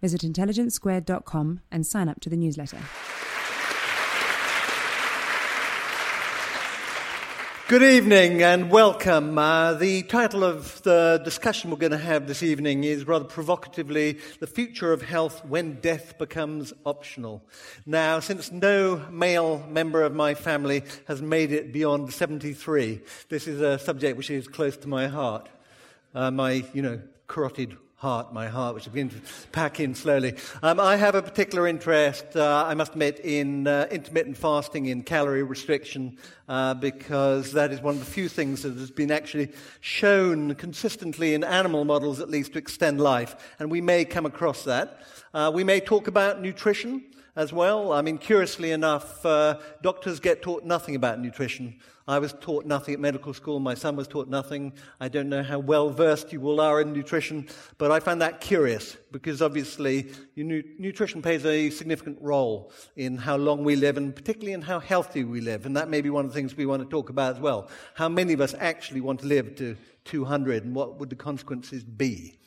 visit intelligencesquared.com and sign up to the newsletter. Good evening and welcome. Uh, the title of the discussion we're going to have this evening is rather provocatively The Future of Health When Death Becomes Optional. Now, since no male member of my family has made it beyond 73, this is a subject which is close to my heart. Uh, my, you know, carotid heart, my heart, which is beginning to pack in slowly. Um, I have a particular interest, uh, I must admit, in uh, intermittent fasting, in calorie restriction, uh, because that is one of the few things that has been actually shown consistently in animal models, at least, to extend life. And we may come across that. Uh, we may talk about nutrition as well. I mean, curiously enough, uh, doctors get taught nothing about nutrition. I was taught nothing at medical school. My son was taught nothing. I don't know how well versed you all are in nutrition, but I find that curious because obviously nu- nutrition plays a significant role in how long we live and particularly in how healthy we live. And that may be one of the things we want to talk about as well. How many of us actually want to live to 200 and what would the consequences be?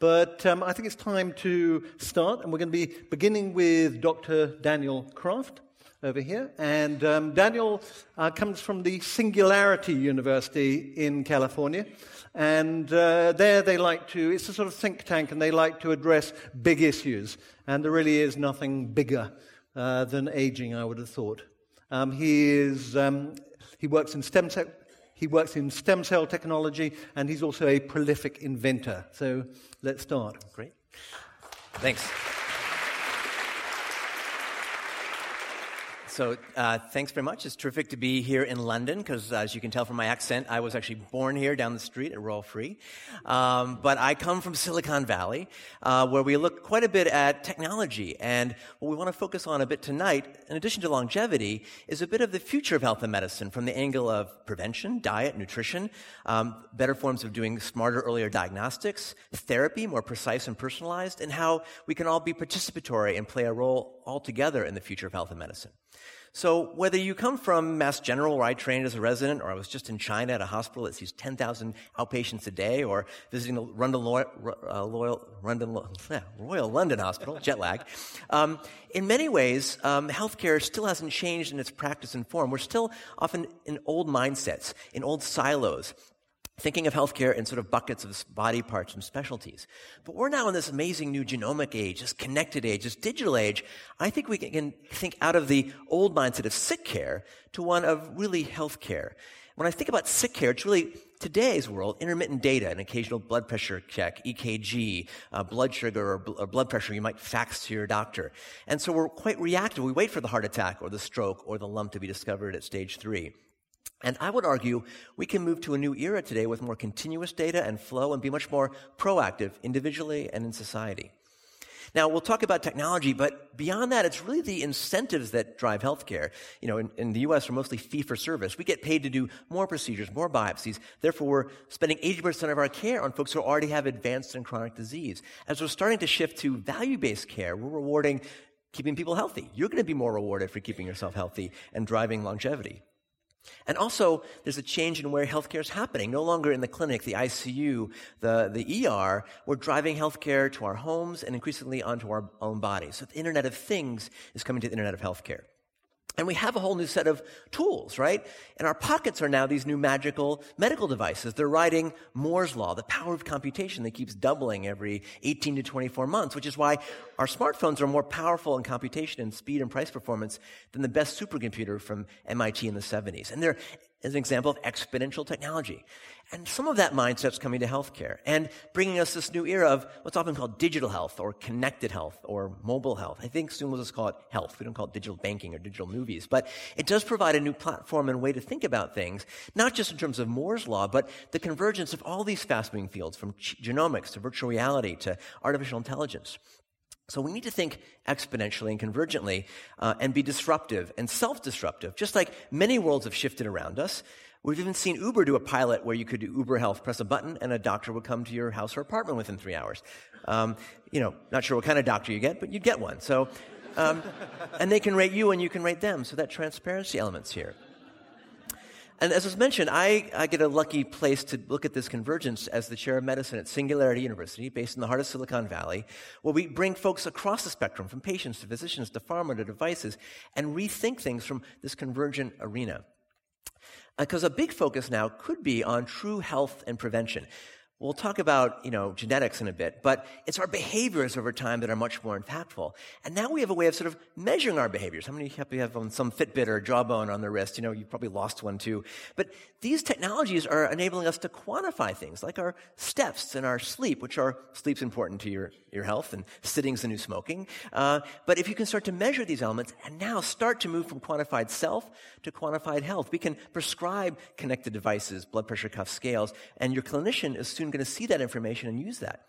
But um, I think it's time to start, and we're going to be beginning with Dr. Daniel Kraft over here. And um, Daniel uh, comes from the Singularity University in California. And uh, there they like to, it's a sort of think tank, and they like to address big issues. And there really is nothing bigger uh, than aging, I would have thought. Um, he, is, um, he works in stem cell he works in stem cell technology, and he's also a prolific inventor. So let's start. Great. Thanks. So, uh, thanks very much. It's terrific to be here in London because, as you can tell from my accent, I was actually born here down the street at Royal Free. Um, but I come from Silicon Valley, uh, where we look quite a bit at technology. And what we want to focus on a bit tonight, in addition to longevity, is a bit of the future of health and medicine from the angle of prevention, diet, nutrition, um, better forms of doing smarter, earlier diagnostics, therapy, more precise and personalized, and how we can all be participatory and play a role all together in the future of health and medicine. So whether you come from Mass General, where I trained as a resident, or I was just in China at a hospital that sees 10,000 outpatients a day, or visiting the uh, Royal, London, Royal London Hospital, jet lag, um, in many ways, um, healthcare still hasn't changed in its practice and form. We're still often in old mindsets, in old silos thinking of healthcare in sort of buckets of body parts and specialties. But we're now in this amazing new genomic age, this connected age, this digital age. I think we can think out of the old mindset of sick care to one of really healthcare. When I think about sick care, it's really today's world, intermittent data, an occasional blood pressure check, EKG, uh, blood sugar or, bl- or, blood pressure you might fax to your doctor. And so we're quite reactive. We wait for the heart attack or the stroke or the lump to be discovered at stage three. And I would argue we can move to a new era today with more continuous data and flow and be much more proactive individually and in society. Now, we'll talk about technology, but beyond that, it's really the incentives that drive healthcare. You know, in, in, the US, we're mostly fee for service. We get paid to do more procedures, more biopsies. Therefore, we're spending 80% of our care on folks who already have advanced and chronic disease. As we're starting to shift to value based care, we're rewarding keeping people healthy. You're going to be more rewarded for keeping yourself healthy and driving longevity. And also, there's a change in where healthcare is happening. No longer in the clinic, the ICU, the, the ER. We're driving healthcare to our homes and increasingly onto our own bodies. So the Internet of Things is coming to the Internet of Healthcare. And we have a whole new set of tools, right? And our pockets are now these new magical medical devices. They're writing Moore's law, the power of computation that keeps doubling every 18 to 24 months, which is why our smartphones are more powerful in computation and speed and price performance than the best supercomputer from MIT in the 70s. And they're as an example of exponential technology. And some of that mindset's coming to healthcare and bringing us this new era of what's often called digital health or connected health or mobile health. I think soon we'll just call it health. We don't call it digital banking or digital movies, but it does provide a new platform and way to think about things, not just in terms of Moore's law, but the convergence of all these fast moving fields from genomics to virtual reality to artificial intelligence. So we need to think exponentially and convergently uh, and be disruptive and self-disruptive. Just like many worlds have shifted around us, we've even seen Uber do a pilot where you could do Uber Health, press a button, and a doctor would come to your house or apartment within three hours. Um, you know, not sure what kind of doctor you get, but you'd get one. So, um, and they can rate you and you can rate them. So that transparency element's here. And as was mentioned, I, I, get a lucky place to look at this convergence as the chair of medicine at Singularity University, based in the heart of Silicon Valley, where we bring folks across the spectrum, from patients to physicians to pharma to devices, and rethink things from this convergent arena. Because uh, a big focus now could be on true health and prevention. We'll talk about, you know, genetics in a bit, but it's our behaviors over time that are much more impactful. And now we have a way of sort of measuring our behaviors. How many of you have on some Fitbit or Jawbone on their wrist? You know, you probably lost one too. But these technologies are enabling us to quantify things like our steps and our sleep, which are, sleep's important to your, your health and sitting's the new smoking. Uh, but if you can start to measure these elements and now start to move from quantified self to quantified health, we can prescribe connected devices, blood pressure cuff scales, and your clinician is soon going to see that information and use that.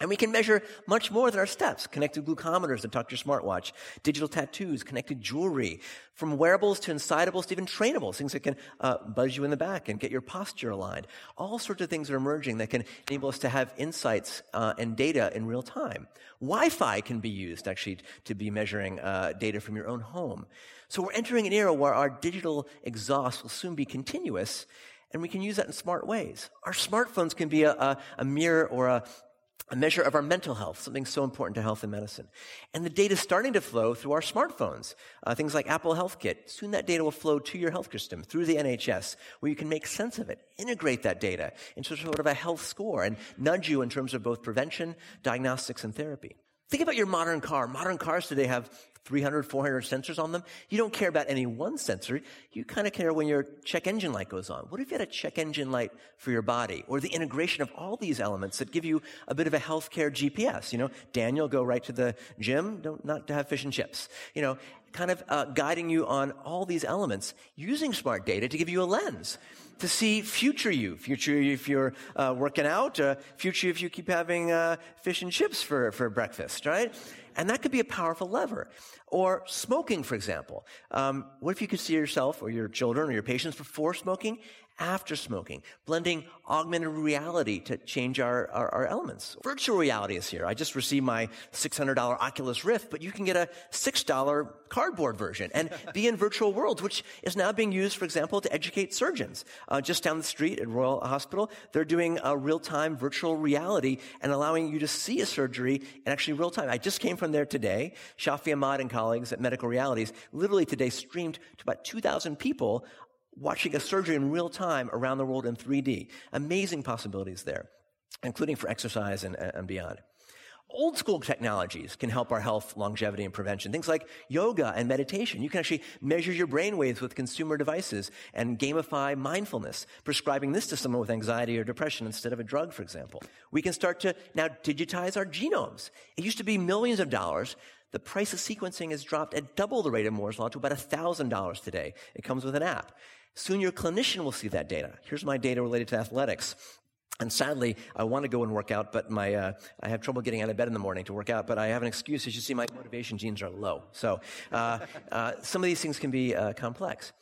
And we can measure much more than our steps. Connected glucometers that talk to your smartwatch, digital tattoos, connected jewelry, from wearables to insidables to even trainables, things that can uh, buzz you in the back and get your posture aligned. All sorts of things are emerging that can enable us to have insights uh, and data in real time. Wi-Fi can be used actually to be measuring uh, data from your own home. So we're entering an era where our digital exhaust will soon be continuous and we can use that in smart ways. Our smartphones can be a, a, a mirror or a, a measure of our mental health, something so important to health and medicine. And the data is starting to flow through our smartphones. Uh, things like Apple Health Kit. Soon that data will flow to your health system through the NHS, where you can make sense of it, integrate that data into sort of a health score, and nudge you in terms of both prevention, diagnostics, and therapy. Think about your modern car. Modern cars today have 300, 400 sensors on them. You don't care about any one sensor. You kind of care when your check engine light goes on. What if you had a check engine light for your body or the integration of all these elements that give you a bit of a healthcare GPS? You know, Daniel, go right to the gym, don't, not to have fish and chips. You know, kind of uh, guiding you on all these elements using smart data to give you a lens to see future you, future you if you're uh, working out, uh, future if you keep having uh, fish and chips for, for breakfast, right? And that could be a powerful lever. Or smoking, for example. Um, what if you could see yourself or your children or your patients before smoking after smoking, blending augmented reality to change our, our, our, elements. Virtual reality is here. I just received my $600 Oculus Rift, but you can get a $6 cardboard version and be in virtual worlds, which is now being used, for example, to educate surgeons. Uh, just down the street at Royal Hospital, they're doing a real-time virtual reality and allowing you to see a surgery in actually real time. I just came from there today. Shafi Ahmed and colleagues at Medical Realities literally today streamed to about 2,000 people watching a surgery in real time around the world in 3D. Amazing possibilities there, including for exercise and, and beyond. Old school technologies can help our health, longevity, and prevention. Things like yoga and meditation. You can actually measure your brain waves with consumer devices and gamify mindfulness, prescribing this to someone with anxiety or depression instead of a drug, for example. We can start to now digitize our genomes. It used to be millions of dollars. The price of sequencing has dropped at double the rate of Moore's Law to about $1,000 today. It comes with an app. Soon your clinician will see that data. Here's my data related to athletics. And sadly, I want to go and work out, but my uh, I have trouble getting out of bed in the morning to work out. But I have an excuse. As you see, my motivation genes are low. So uh, uh, some of these things can be uh, complex.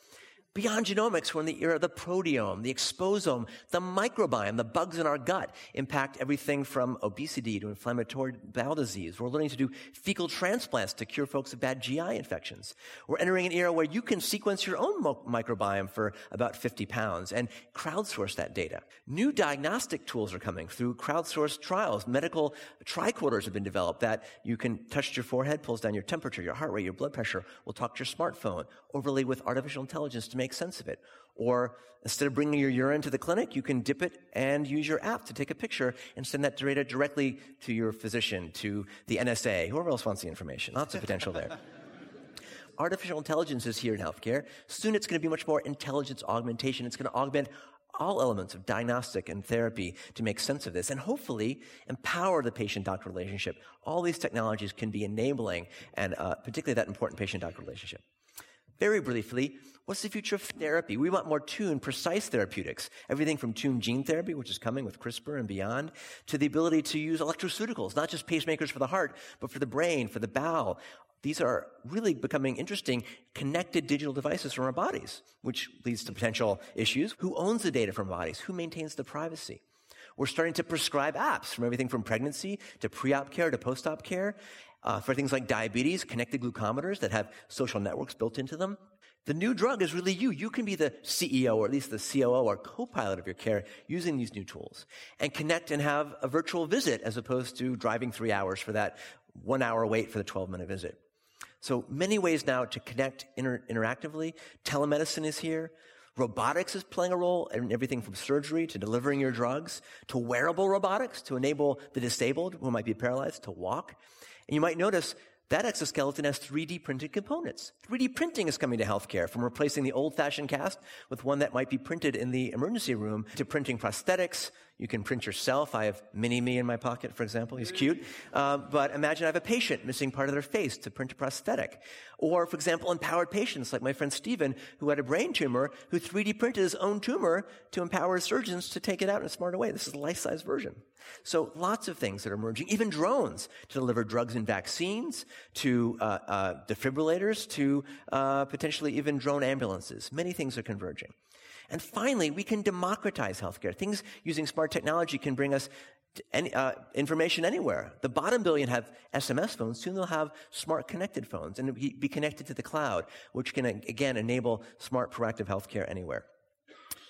Beyond genomics, we're in the era of the proteome, the exposome, the microbiome, the bugs in our gut impact everything from obesity to inflammatory bowel disease. We're learning to do fecal transplants to cure folks with bad GI infections. We're entering an era where you can sequence your own microbiome for about 50 pounds and crowdsource that data. New diagnostic tools are coming through crowdsourced trials. Medical tricorders have been developed that you can touch your forehead, pulls down your temperature, your heart rate, your blood pressure, will talk to your smartphone, overlay with artificial intelligence to make make sense of it. Or instead of bringing your urine to the clinic, you can dip it and use your app to take a picture and send that data directly to your physician, to the NSA, whoever else wants the information. Lots of potential there. Artificial intelligence is here in healthcare. Soon it's going to be much more intelligence augmentation. It's going to augment all elements of diagnostic and therapy to make sense of this and hopefully empower the patient doctor relationship. All these technologies can be enabling and uh, particularly that important patient doctor relationship. Very briefly, what's the future of therapy? We want more tuned, precise therapeutics. Everything from tuned gene therapy, which is coming with CRISPR and beyond, to the ability to use electroceuticals, not just pacemakers for the heart, but for the brain, for the bowel. These are really becoming interesting connected digital devices from our bodies, which leads to potential issues. Who owns the data from bodies? Who maintains the privacy? We're starting to prescribe apps from everything from pregnancy to pre-op care to post-op care uh, for things like diabetes, connected glucometers that have social networks built into them. The new drug is really you. You can be the CEO or at least the COO or co-pilot of your care using these new tools and connect and have a virtual visit as opposed to driving three hours for that one hour wait for the 12 minute visit. So many ways now to connect inter- interactively. Telemedicine is here. Robotics is playing a role in everything from surgery to delivering your drugs to wearable robotics to enable the disabled who might be paralyzed to walk. And you might notice that exoskeleton has 3D printed components. 3D printing is coming to healthcare from replacing the old fashioned cast with one that might be printed in the emergency room to printing prosthetics, you can print yourself. I have Mini Me in my pocket, for example. He's cute. Uh, but imagine I have a patient missing part of their face to print a prosthetic. Or, for example, empowered patients like my friend Stephen, who had a brain tumor, who 3D printed his own tumor to empower surgeons to take it out in a smarter way. This is a life-size version. So lots of things that are emerging, even drones to deliver drugs and vaccines, to uh, uh, defibrillators, to uh, potentially even drone ambulances. Many things are converging. And finally, we can democratize healthcare. Things using smart technology can bring us any, uh, information anywhere. The bottom billion have SMS phones. Soon they'll have smart connected phones and be connected to the cloud, which can again enable smart proactive healthcare anywhere.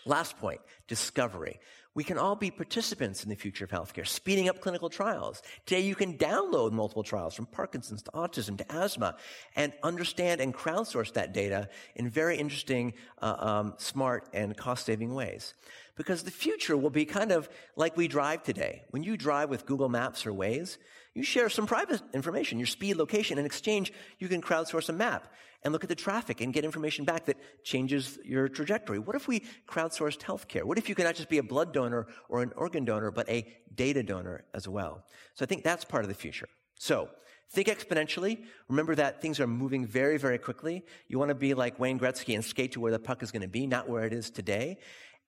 Last point, discovery. We can all be participants in the future of healthcare, speeding up clinical trials. Today you can download multiple trials from Parkinson's to autism to asthma and understand and crowdsource that data in very interesting, uh, um, smart and cost-saving ways. Because the future will be kind of like we drive today. When you drive with Google Maps or Waze, you share some private information, your speed, location. In exchange, you can crowdsource a map and look at the traffic and get information back that changes your trajectory. What if we crowdsourced healthcare? What if you could not just be a blood donor or an organ donor, but a data donor as well? So I think that's part of the future. So think exponentially. Remember that things are moving very, very quickly. You want to be like Wayne Gretzky and skate to where the puck is going to be, not where it is today.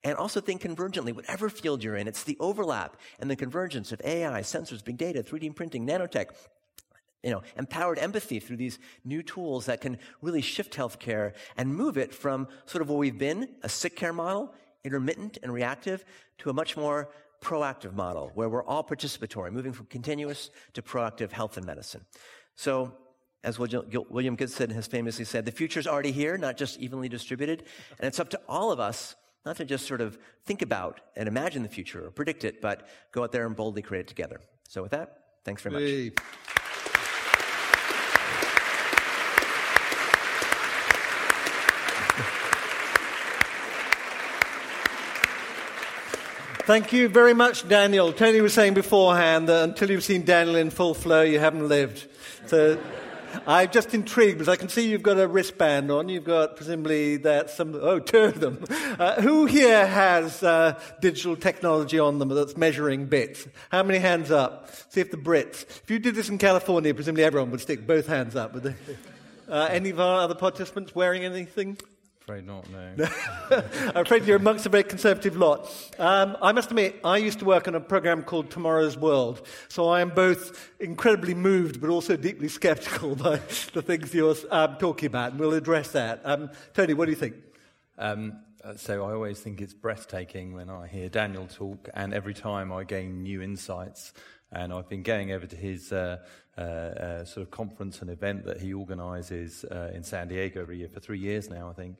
And also think convergently, whatever field you're in, it's the overlap and the convergence of AI, sensors, big data, 3D printing, nanotech, you know, empowered empathy through these new tools that can really shift healthcare and move it from sort of where we've been, a sick care model, intermittent and reactive, to a much more proactive model where we're all participatory, moving from continuous to proactive health and medicine. So, as William Gibson has famously said, the future's already here, not just evenly distributed, and it's up to all of us not to just sort of think about and imagine the future or predict it, but go out there and boldly create it together. So, with that, thanks very much. Thank you very much, Daniel. Tony was saying beforehand that until you've seen Daniel in full flow, you haven't lived. So I'm just intrigued because I can see you've got a wristband on. You've got presumably that some, oh, two of them. Uh, who here has uh, digital technology on them that's measuring bits? How many hands up? See if the Brits. If you did this in California, presumably everyone would stick both hands up. They? Uh, any of our other participants wearing anything? Afraid not, no. I'm afraid you're amongst a very conservative lot. Um, I must admit, I used to work on a program called Tomorrow's World, so I am both incredibly moved but also deeply skeptical by the things you're um, talking about, and we'll address that. Um, Tony, what do you think? Um, uh, so I always think it's breathtaking when I hear Daniel talk, and every time I gain new insights. And I've been going over to his uh, uh, uh, sort of conference and event that he organises uh, in San Diego every year for three years now, I think.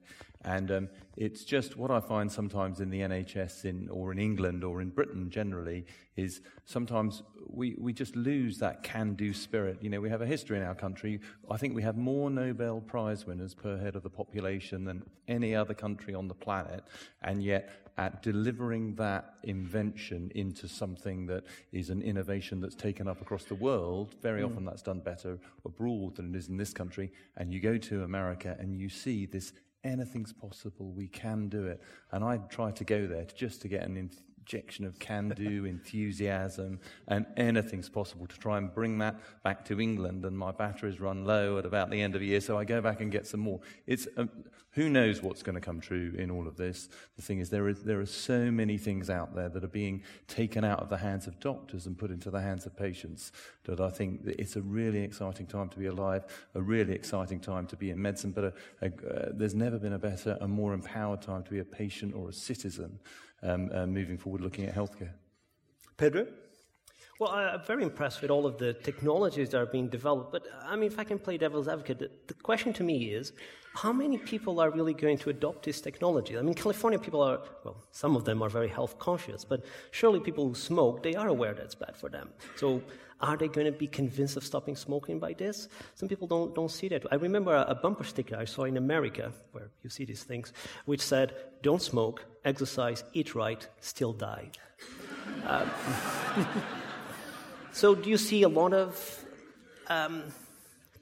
And um, it's just what I find sometimes in the NHS in, or in England or in Britain generally is sometimes we, we just lose that can do spirit. You know, we have a history in our country. I think we have more Nobel Prize winners per head of the population than any other country on the planet. And yet, at delivering that invention into something that is an innovation that's taken up across the world, very mm. often that's done better abroad than it is in this country. And you go to America and you see this anything's possible, we can do it. And I try to go there just to get an injection of can do, enthusiasm, and anything's possible to try and bring that back to England. And my batteries run low at about the end of the year, so I go back and get some more. It's, um, who knows what's going to come true in all of this? The thing is, there, is, there are so many things out there that are being taken out of the hands of doctors and put into the hands of patients that I think that it's a really exciting time to be alive, a really exciting time to be in medicine, but a, a, uh, there's never been a better and more empowered time to be a patient or a citizen um, uh, moving forward looking at healthcare. Pedro? Well, I'm very impressed with all of the technologies that are being developed. But I mean, if I can play devil's advocate, the, question to me is how many people are really going to adopt this technology? I mean, California people are, well, some of them are very health conscious, but surely people who smoke, they are aware that it's bad for them. So are they going to be convinced of stopping smoking by this? Some people don't, don't see that. I remember a, a bumper sticker I saw in America, where you see these things, which said, Don't smoke, exercise, eat right, still die. um, so, do you see a lot of um,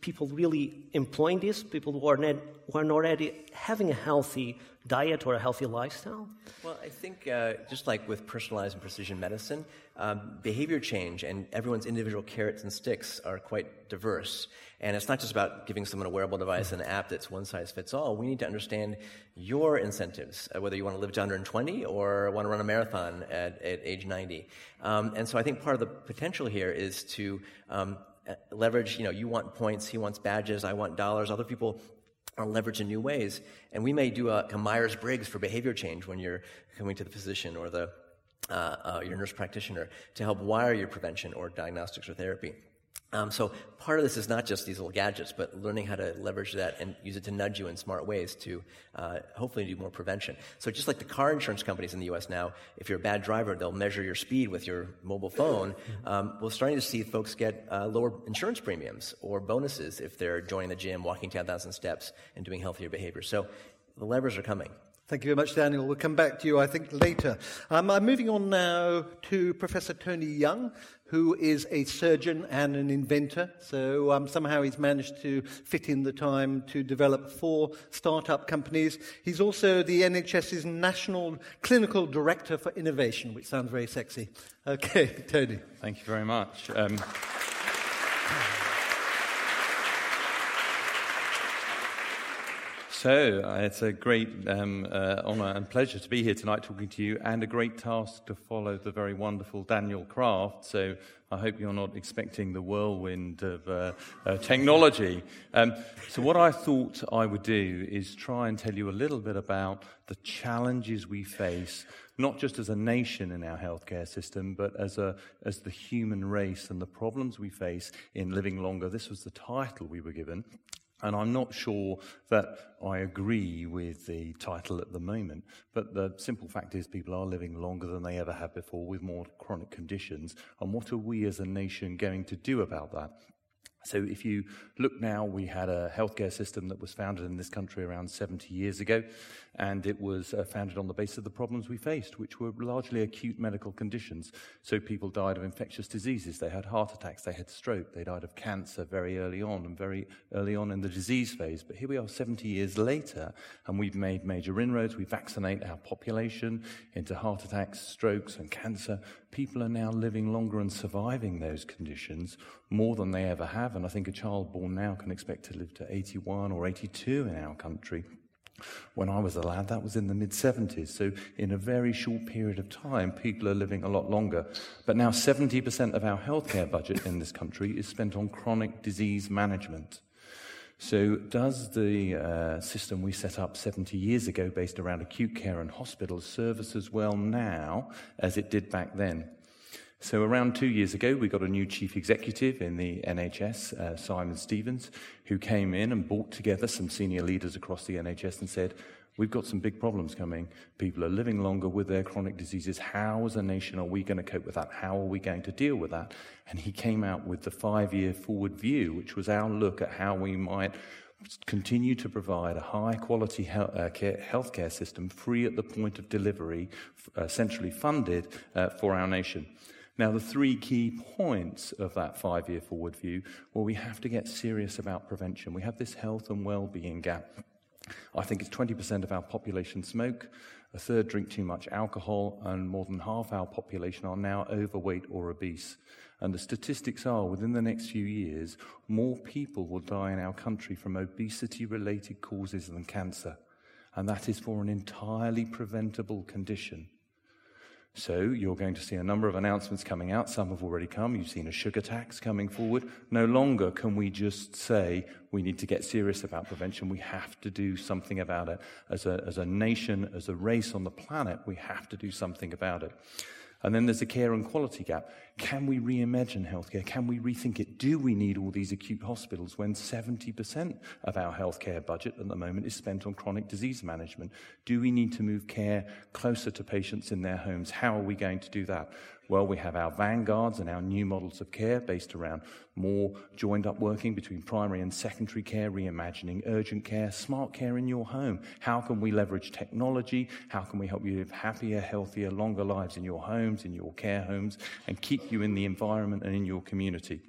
people really employing this, people who are, not, who are already having a healthy diet or a healthy lifestyle? Well, I think uh, just like with personalized and precision medicine, um, behavior change and everyone's individual carrots and sticks are quite diverse. And it's not just about giving someone a wearable device and an app that's one size fits all. We need to understand your incentives, uh, whether you want to live to 120 or want to run a marathon at, at age 90. Um, and so I think part of the potential here is to um, leverage, you know, you want points, he wants badges, I want dollars. Other people are leveraged in new ways. And we may do a, a Myers Briggs for behavior change when you're coming to the physician or the uh, uh, your nurse practitioner to help wire your prevention or diagnostics or therapy. Um, so part of this is not just these little gadgets, but learning how to leverage that and use it to nudge you in smart ways to uh, hopefully do more prevention. So just like the car insurance companies in the U.S. now, if you're a bad driver, they'll measure your speed with your mobile phone. Um, we're starting to see folks get uh, lower insurance premiums or bonuses if they're joining the gym, walking 10,000 steps, and doing healthier behavior. So the levers are coming. Thank you very much, Daniel. We'll come back to you, I think, later. Um, I'm moving on now to Professor Tony Young, who is a surgeon and an inventor. So um, somehow he's managed to fit in the time to develop four startup companies. He's also the NHS's National Clinical Director for Innovation, which sounds very sexy. Okay, Tony. Thank you very much. Um, So uh, it's a great um, uh, honour and pleasure to be here tonight talking to you, and a great task to follow the very wonderful Daniel Kraft. So I hope you're not expecting the whirlwind of uh, uh, technology. Um, so what I thought I would do is try and tell you a little bit about the challenges we face, not just as a nation in our healthcare system, but as a as the human race and the problems we face in living longer. This was the title we were given. And I'm not sure that I agree with the title at the moment, but the simple fact is people are living longer than they ever have before with more chronic conditions. And what are we as a nation going to do about that? So, if you look now, we had a healthcare system that was founded in this country around 70 years ago, and it was uh, founded on the basis of the problems we faced, which were largely acute medical conditions. So, people died of infectious diseases, they had heart attacks, they had stroke, they died of cancer very early on and very early on in the disease phase. But here we are 70 years later, and we've made major inroads. We vaccinate our population into heart attacks, strokes, and cancer. People are now living longer and surviving those conditions more than they ever have. And I think a child born now can expect to live to 81 or 82 in our country. When I was a lad, that was in the mid 70s. So, in a very short period of time, people are living a lot longer. But now, 70% of our healthcare budget in this country is spent on chronic disease management. So, does the uh, system we set up 70 years ago, based around acute care and hospitals, serve us as well now as it did back then? So, around two years ago, we got a new chief executive in the NHS, uh, Simon Stevens, who came in and brought together some senior leaders across the NHS and said, We've got some big problems coming. People are living longer with their chronic diseases. How, as a nation, are we going to cope with that? How are we going to deal with that? And he came out with the five year forward view, which was our look at how we might continue to provide a high quality uh, healthcare system free at the point of delivery, uh, centrally funded uh, for our nation. Now, the three key points of that five year forward view well, we have to get serious about prevention. We have this health and well being gap. I think it's 20% of our population smoke, a third drink too much alcohol, and more than half our population are now overweight or obese. And the statistics are within the next few years, more people will die in our country from obesity related causes than cancer. And that is for an entirely preventable condition. So you're going to see a number of announcements coming out. Some have already come. You've seen a sugar tax coming forward. No longer can we just say we need to get serious about prevention. We have to do something about it. As a, as a nation, as a race on the planet, we have to do something about it. And then there's a care and quality gap. Can we reimagine healthcare? Can we rethink it? Do we need all these acute hospitals when 70% of our healthcare budget at the moment is spent on chronic disease management? Do we need to move care closer to patients in their homes? How are we going to do that? Well, we have our vanguards and our new models of care based around more joined up working between primary and secondary care, reimagining urgent care, smart care in your home. How can we leverage technology? How can we help you live happier, healthier, longer lives in your homes, in your care homes, and keep you in the environment and in your community?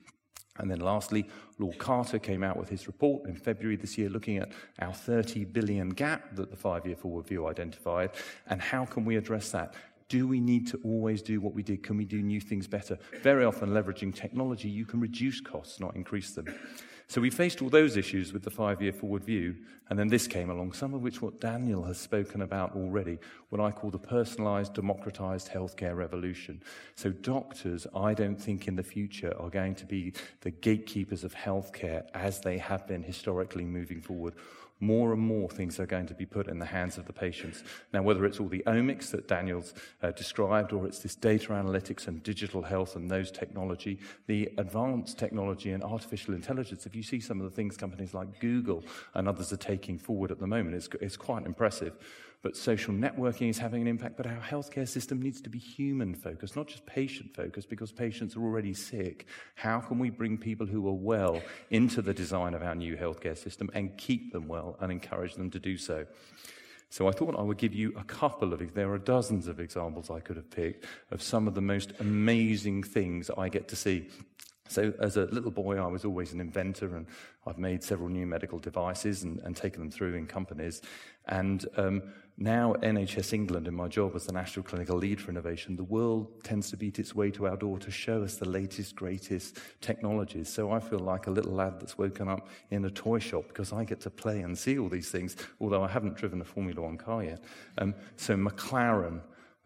And then lastly, Lord Carter came out with his report in February this year looking at our 30 billion gap that the five year forward view identified and how can we address that? Do we need to always do what we did? Can we do new things better? Very often, leveraging technology, you can reduce costs, not increase them. So we faced all those issues with the five year forward view, and then this came along, some of which what Daniel has spoken about already, what I call the personalized, democratized healthcare revolution. So doctors, I don't think in the future are going to be the gatekeepers of healthcare as they have been historically moving forward more and more things are going to be put in the hands of the patients. Now, whether it's all the omics that Daniel's uh, described, or it's this data analytics and digital health and those technology, the advanced technology and artificial intelligence, if you see some of the things companies like Google and others are taking forward at the moment, it's, it's quite impressive. But social networking is having an impact. But our healthcare system needs to be human focused, not just patient focused, because patients are already sick. How can we bring people who are well into the design of our new healthcare system and keep them well and encourage them to do so? So I thought I would give you a couple of, there are dozens of examples I could have picked of some of the most amazing things I get to see so, as a little boy, I was always an inventor, and I've made several new medical devices and, and taken them through in companies. And um, now, NHS England, in my job as the National Clinical Lead for Innovation, the world tends to beat its way to our door to show us the latest, greatest technologies. So, I feel like a little lad that's woken up in a toy shop because I get to play and see all these things, although I haven't driven a Formula One car yet. Um, so, McLaren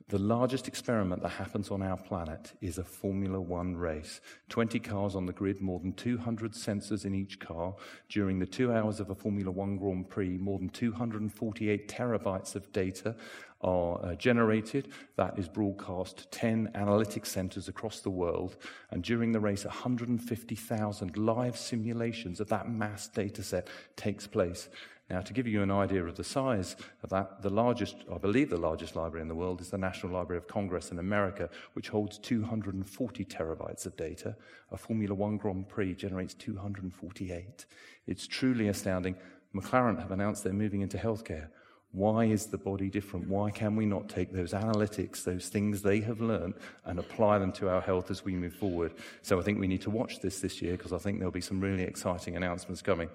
the largest experiment that happens on our planet is a Formula One race. 20 cars on the grid, more than 200 sensors in each car. During the two hours of a Formula One Grand Prix, more than 248 terabytes of data are uh, generated. That is broadcast to 10 analytics centers across the world. And during the race, 150,000 live simulations of that mass data set takes place. Now, to give you an idea of the size of that, the largest, I believe the largest library in the world is the National Library of Congress in America, which holds 240 terabytes of data. A Formula One Grand Prix generates 248. It's truly astounding. McLaren have announced they're moving into healthcare. Why is the body different? Why can we not take those analytics, those things they have learned, and apply them to our health as we move forward? So I think we need to watch this this year because I think there'll be some really exciting announcements coming.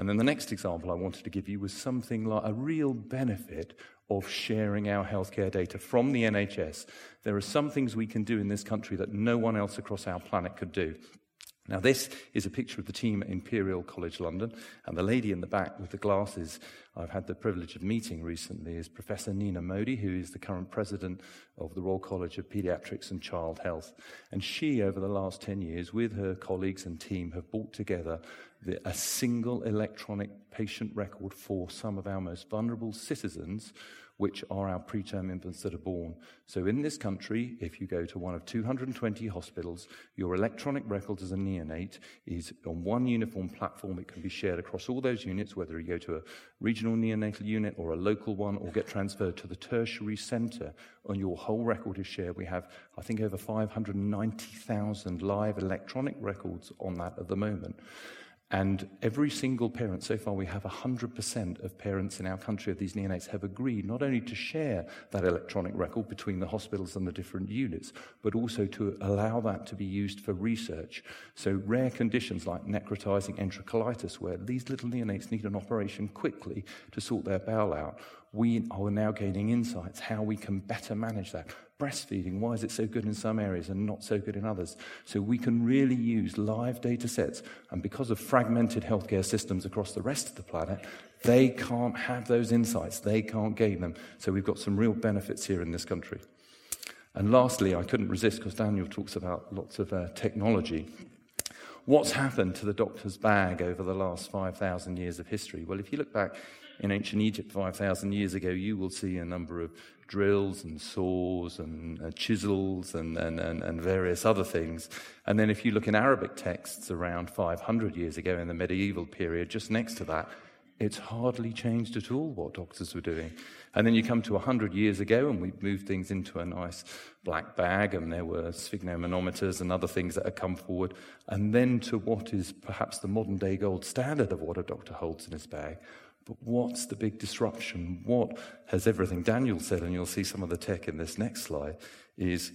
And then the next example I wanted to give you was something like a real benefit of sharing our healthcare data from the NHS. There are some things we can do in this country that no one else across our planet could do. Now, this is a picture of the team at Imperial College London, and the lady in the back with the glasses I've had the privilege of meeting recently is Professor Nina Modi, who is the current president of the Royal College of Pediatrics and Child Health. And she, over the last 10 years, with her colleagues and team, have brought together the, a single electronic patient record for some of our most vulnerable citizens which are our preterm infants that are born. So in this country, if you go to one of 220 hospitals, your electronic record as a neonate is on one uniform platform. It can be shared across all those units, whether you go to a regional neonatal unit or a local one or get transferred to the tertiary centre and your whole record is shared. We have, I think, over 590,000 live electronic records on that at the moment. And every single parent, so far we have 100% of parents in our country of these neonates have agreed not only to share that electronic record between the hospitals and the different units, but also to allow that to be used for research. So rare conditions like necrotizing enterocolitis, where these little neonates need an operation quickly to sort their bowel out, we are now gaining insights how we can better manage that breastfeeding, why is it so good in some areas and not so good in others? So we can really use live data sets. And because of fragmented healthcare systems across the rest of the planet, they can't have those insights. They can't gain them. So we've got some real benefits here in this country. And lastly, I couldn't resist because Daniel talks about lots of uh, technology. What's happened to the doctor's bag over the last 5,000 years of history? Well, if you look back in ancient Egypt 5,000 years ago, you will see a number of drills and saws and uh, chisels and, and, and, and, various other things. And then if you look in Arabic texts around 500 years ago in the medieval period, just next to that, it's hardly changed at all what doctors were doing. And then you come to 100 years ago and we moved things into a nice black bag and there were sphygmomanometers and other things that had come forward. And then to what is perhaps the modern day gold standard of what a doctor holds in his bag, but what's the big disruption? What has everything Daniel said, and you'll see some of the tech in this next slide, is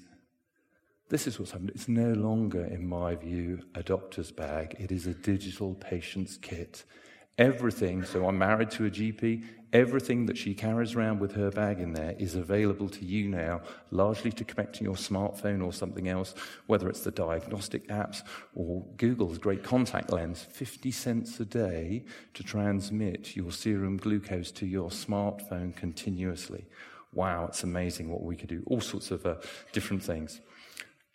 this is what's happened. It's no longer, in my view, a doctor's bag. It is a digital patient's kit. Everything, so I'm married to a GP, everything that she carries around with her bag in there is available to you now, largely to connect to your smartphone or something else, whether it's the diagnostic apps or Google's great contact lens. 50 cents a day to transmit your serum glucose to your smartphone continuously. Wow, it's amazing what we could do. All sorts of uh, different things.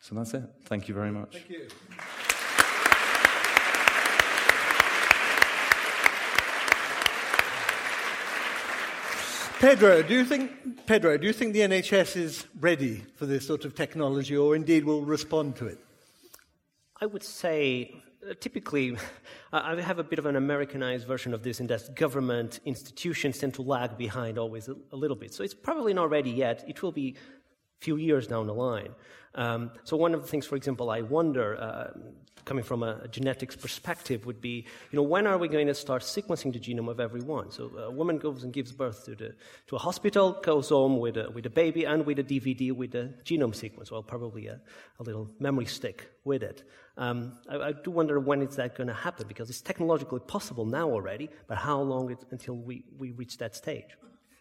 So that's it. Thank you very much. Thank you. Pedro, do you think Pedro, do you think the NHS is ready for this sort of technology, or indeed will respond to it? I would say uh, typically, I have a bit of an Americanized version of this in that government institutions tend to lag behind always a, a little bit. So it's probably not ready yet. It will be a few years down the line. Um, so one of the things, for example, I wonder, uh, coming from a, a, genetics perspective, would be, you know, when are we going to start sequencing the genome of everyone? So a woman goes and gives birth to, the, to a hospital, goes home with a, with a baby and with a DVD with the genome sequence, well, probably a, a little memory stick with it. Um, I, I, do wonder when is that going to happen, because it's technologically possible now already, but how long it, until we, we reach that stage?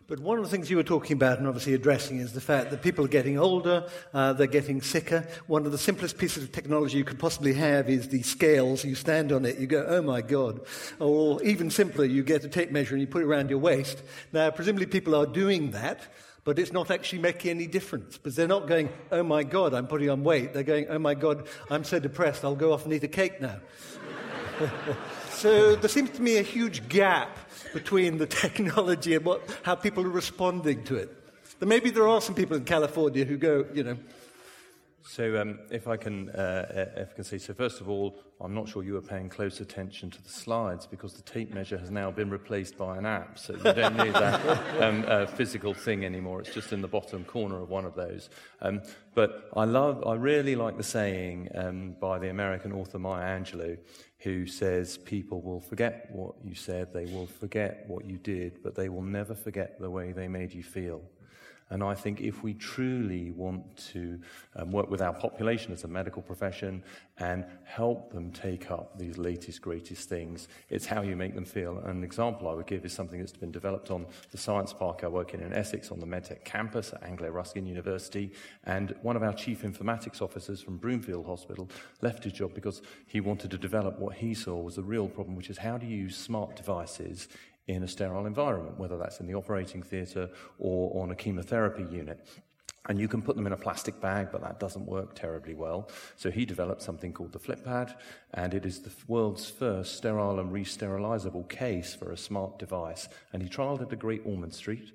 But one of the things you were talking about and obviously addressing is the fact that people are getting older, uh, they're getting sicker. One of the simplest pieces of technology you could possibly have is the scales. You stand on it, you go, oh my God. Or even simpler, you get a tape measure and you put it around your waist. Now, presumably people are doing that, but it's not actually making any difference because they're not going, oh my God, I'm putting on weight. They're going, oh my God, I'm so depressed, I'll go off and eat a cake now. so there seems to me a huge gap between the technology and what, how people are responding to it. Then maybe there are some people in California who go, you know. So, um, if I can, uh, if I can say, so first of all, I'm not sure you were paying close attention to the slides because the tape measure has now been replaced by an app, so you don't need that um, uh, physical thing anymore. It's just in the bottom corner of one of those. Um, but I love, I really like the saying um, by the American author Maya Angelou, who says people will forget what you said, they will forget what you did, but they will never forget the way they made you feel. And I think if we truly want to um, work with our population as a medical profession and help them take up these latest, greatest things, it's how you make them feel. An example I would give is something that's been developed on the science park I work in in Essex on the MedTech campus at Anglia Ruskin University. And one of our chief informatics officers from Broomfield Hospital left his job because he wanted to develop what he saw was the real problem, which is how do you use smart devices in a sterile environment, whether that's in the operating theatre or on a chemotherapy unit. And you can put them in a plastic bag, but that doesn't work terribly well. So he developed something called the flip pad, and it is the world's first sterile and re-sterilizable case for a smart device. And he trialed it at Great Ormond Street,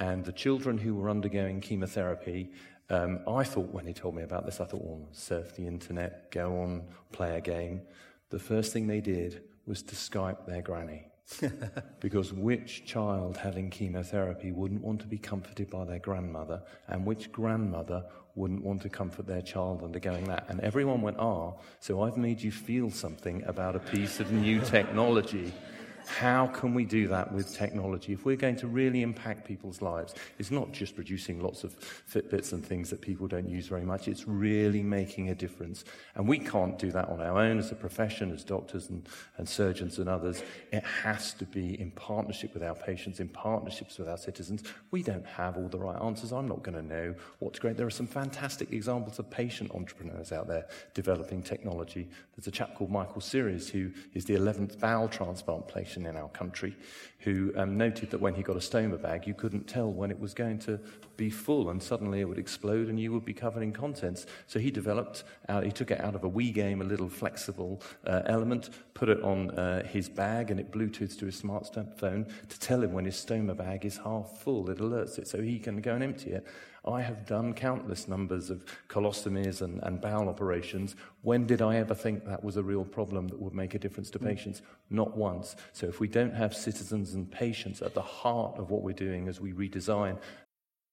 and the children who were undergoing chemotherapy, um, I thought when he told me about this, I thought, well, surf the internet, go on, play a game. The first thing they did was to Skype their granny. because which child having chemotherapy wouldn't want to be comforted by their grandmother, and which grandmother wouldn't want to comfort their child undergoing that? And everyone went, Ah, so I've made you feel something about a piece of new technology. How can we do that with technology? If we're going to really impact people's lives, it's not just producing lots of Fitbits and things that people don't use very much, it's really making a difference. And we can't do that on our own as a profession, as doctors and, and surgeons and others. It has to be in partnership with our patients, in partnerships with our citizens. We don't have all the right answers. I'm not going to know what's great. There are some fantastic examples of patient entrepreneurs out there developing technology. There's a chap called Michael Seres who is the 11th bowel transplant patient in our country who um, noted that when he got a stoma bag, you couldn't tell when it was going to be full, and suddenly it would explode and you would be covered in contents. So he developed, out, he took it out of a Wii game, a little flexible uh, element, put it on uh, his bag, and it Bluetooths to his smartphone to tell him when his stoma bag is half full. It alerts it so he can go and empty it. I have done countless numbers of colostomies and, and, bowel operations. When did I ever think that was a real problem that would make a difference to hmm. patients? Not once. So if we don't have citizens and patients at the heart of what we're doing as we redesign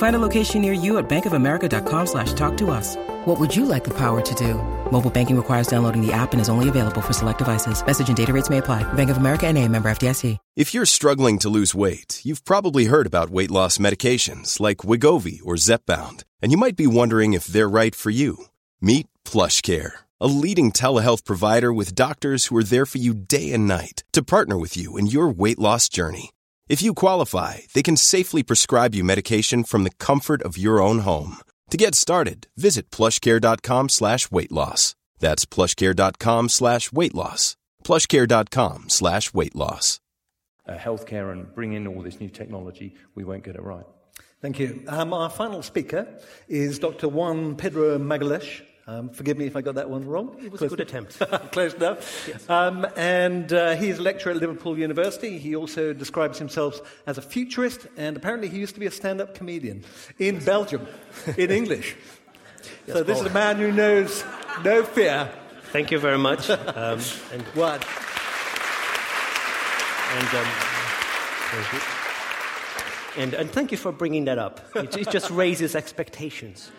Find a location near you at bankofamerica.com slash talk to us. What would you like the power to do? Mobile banking requires downloading the app and is only available for select devices. Message and data rates may apply. Bank of America and a member FDIC. If you're struggling to lose weight, you've probably heard about weight loss medications like Wegovy or Zepbound, and you might be wondering if they're right for you. Meet PlushCare, a leading telehealth provider with doctors who are there for you day and night to partner with you in your weight loss journey. If you qualify, they can safely prescribe you medication from the comfort of your own home. To get started, visit plushcare.com slash weight loss. That's plushcare.com slash weight loss. Plushcare.com slash weight loss. Uh, healthcare and bring in all this new technology, we won't get it right. Thank you. Um, our final speaker is Dr. Juan Pedro Magalhaes. Um, forgive me if I got that one wrong. It was Close a good attempt. Close enough. Yes. Um, and uh, he's a lecturer at Liverpool University. He also describes himself as a futurist, and apparently he used to be a stand up comedian in Belgium, in English. yes, so this Paul. is a man who knows no fear. Thank you very much. Um, and what? And, um, and, and, thank you for bringing that up. It, it just raises expectations.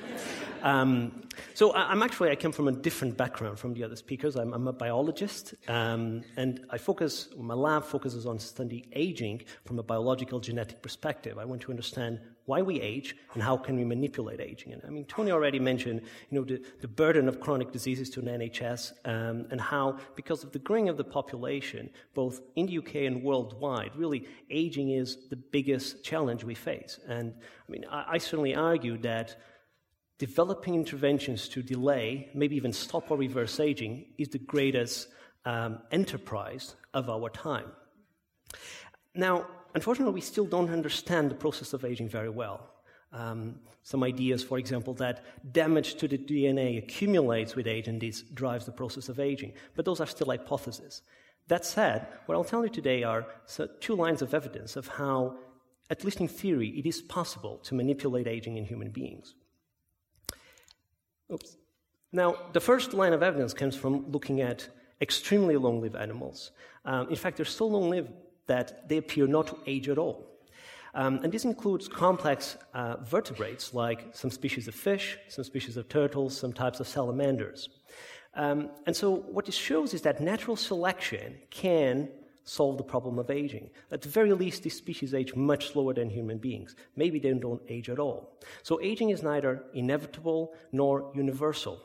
Um, so I, am actually, I come from a different background from the other speakers. I'm, I'm a biologist, um, and I focus, my lab focuses on studying aging from a biological genetic perspective. I want to understand why we age and how can we manipulate aging. And I mean, Tony already mentioned, you know, the, the burden of chronic diseases to an NHS um, and how, because of the growing of the population, both in the UK and worldwide, really aging is the biggest challenge we face. And I mean, I, I certainly argue that developing interventions to delay, maybe even stop or reverse aging, is the greatest um, enterprise of our time. Now, unfortunately, we still don't understand the process of aging very well. Um, some ideas, for example, that damage to the DNA accumulates with age and this drives the process of aging. But those are still hypotheses. That said, what I'll tell you today are two lines of evidence of how, at least in theory, it is possible to manipulate aging in human beings. Oops. Now, the first line of evidence comes from looking at extremely long lived animals. Um, in fact, they're so long lived that they appear not to age at all. Um, and this includes complex uh, vertebrates like some species of fish, some species of turtles, some types of salamanders. Um, and so, what this shows is that natural selection can solve the problem of aging. At the very least, these species age much slower than human beings. Maybe they don't age at all. So, aging is neither inevitable nor universal,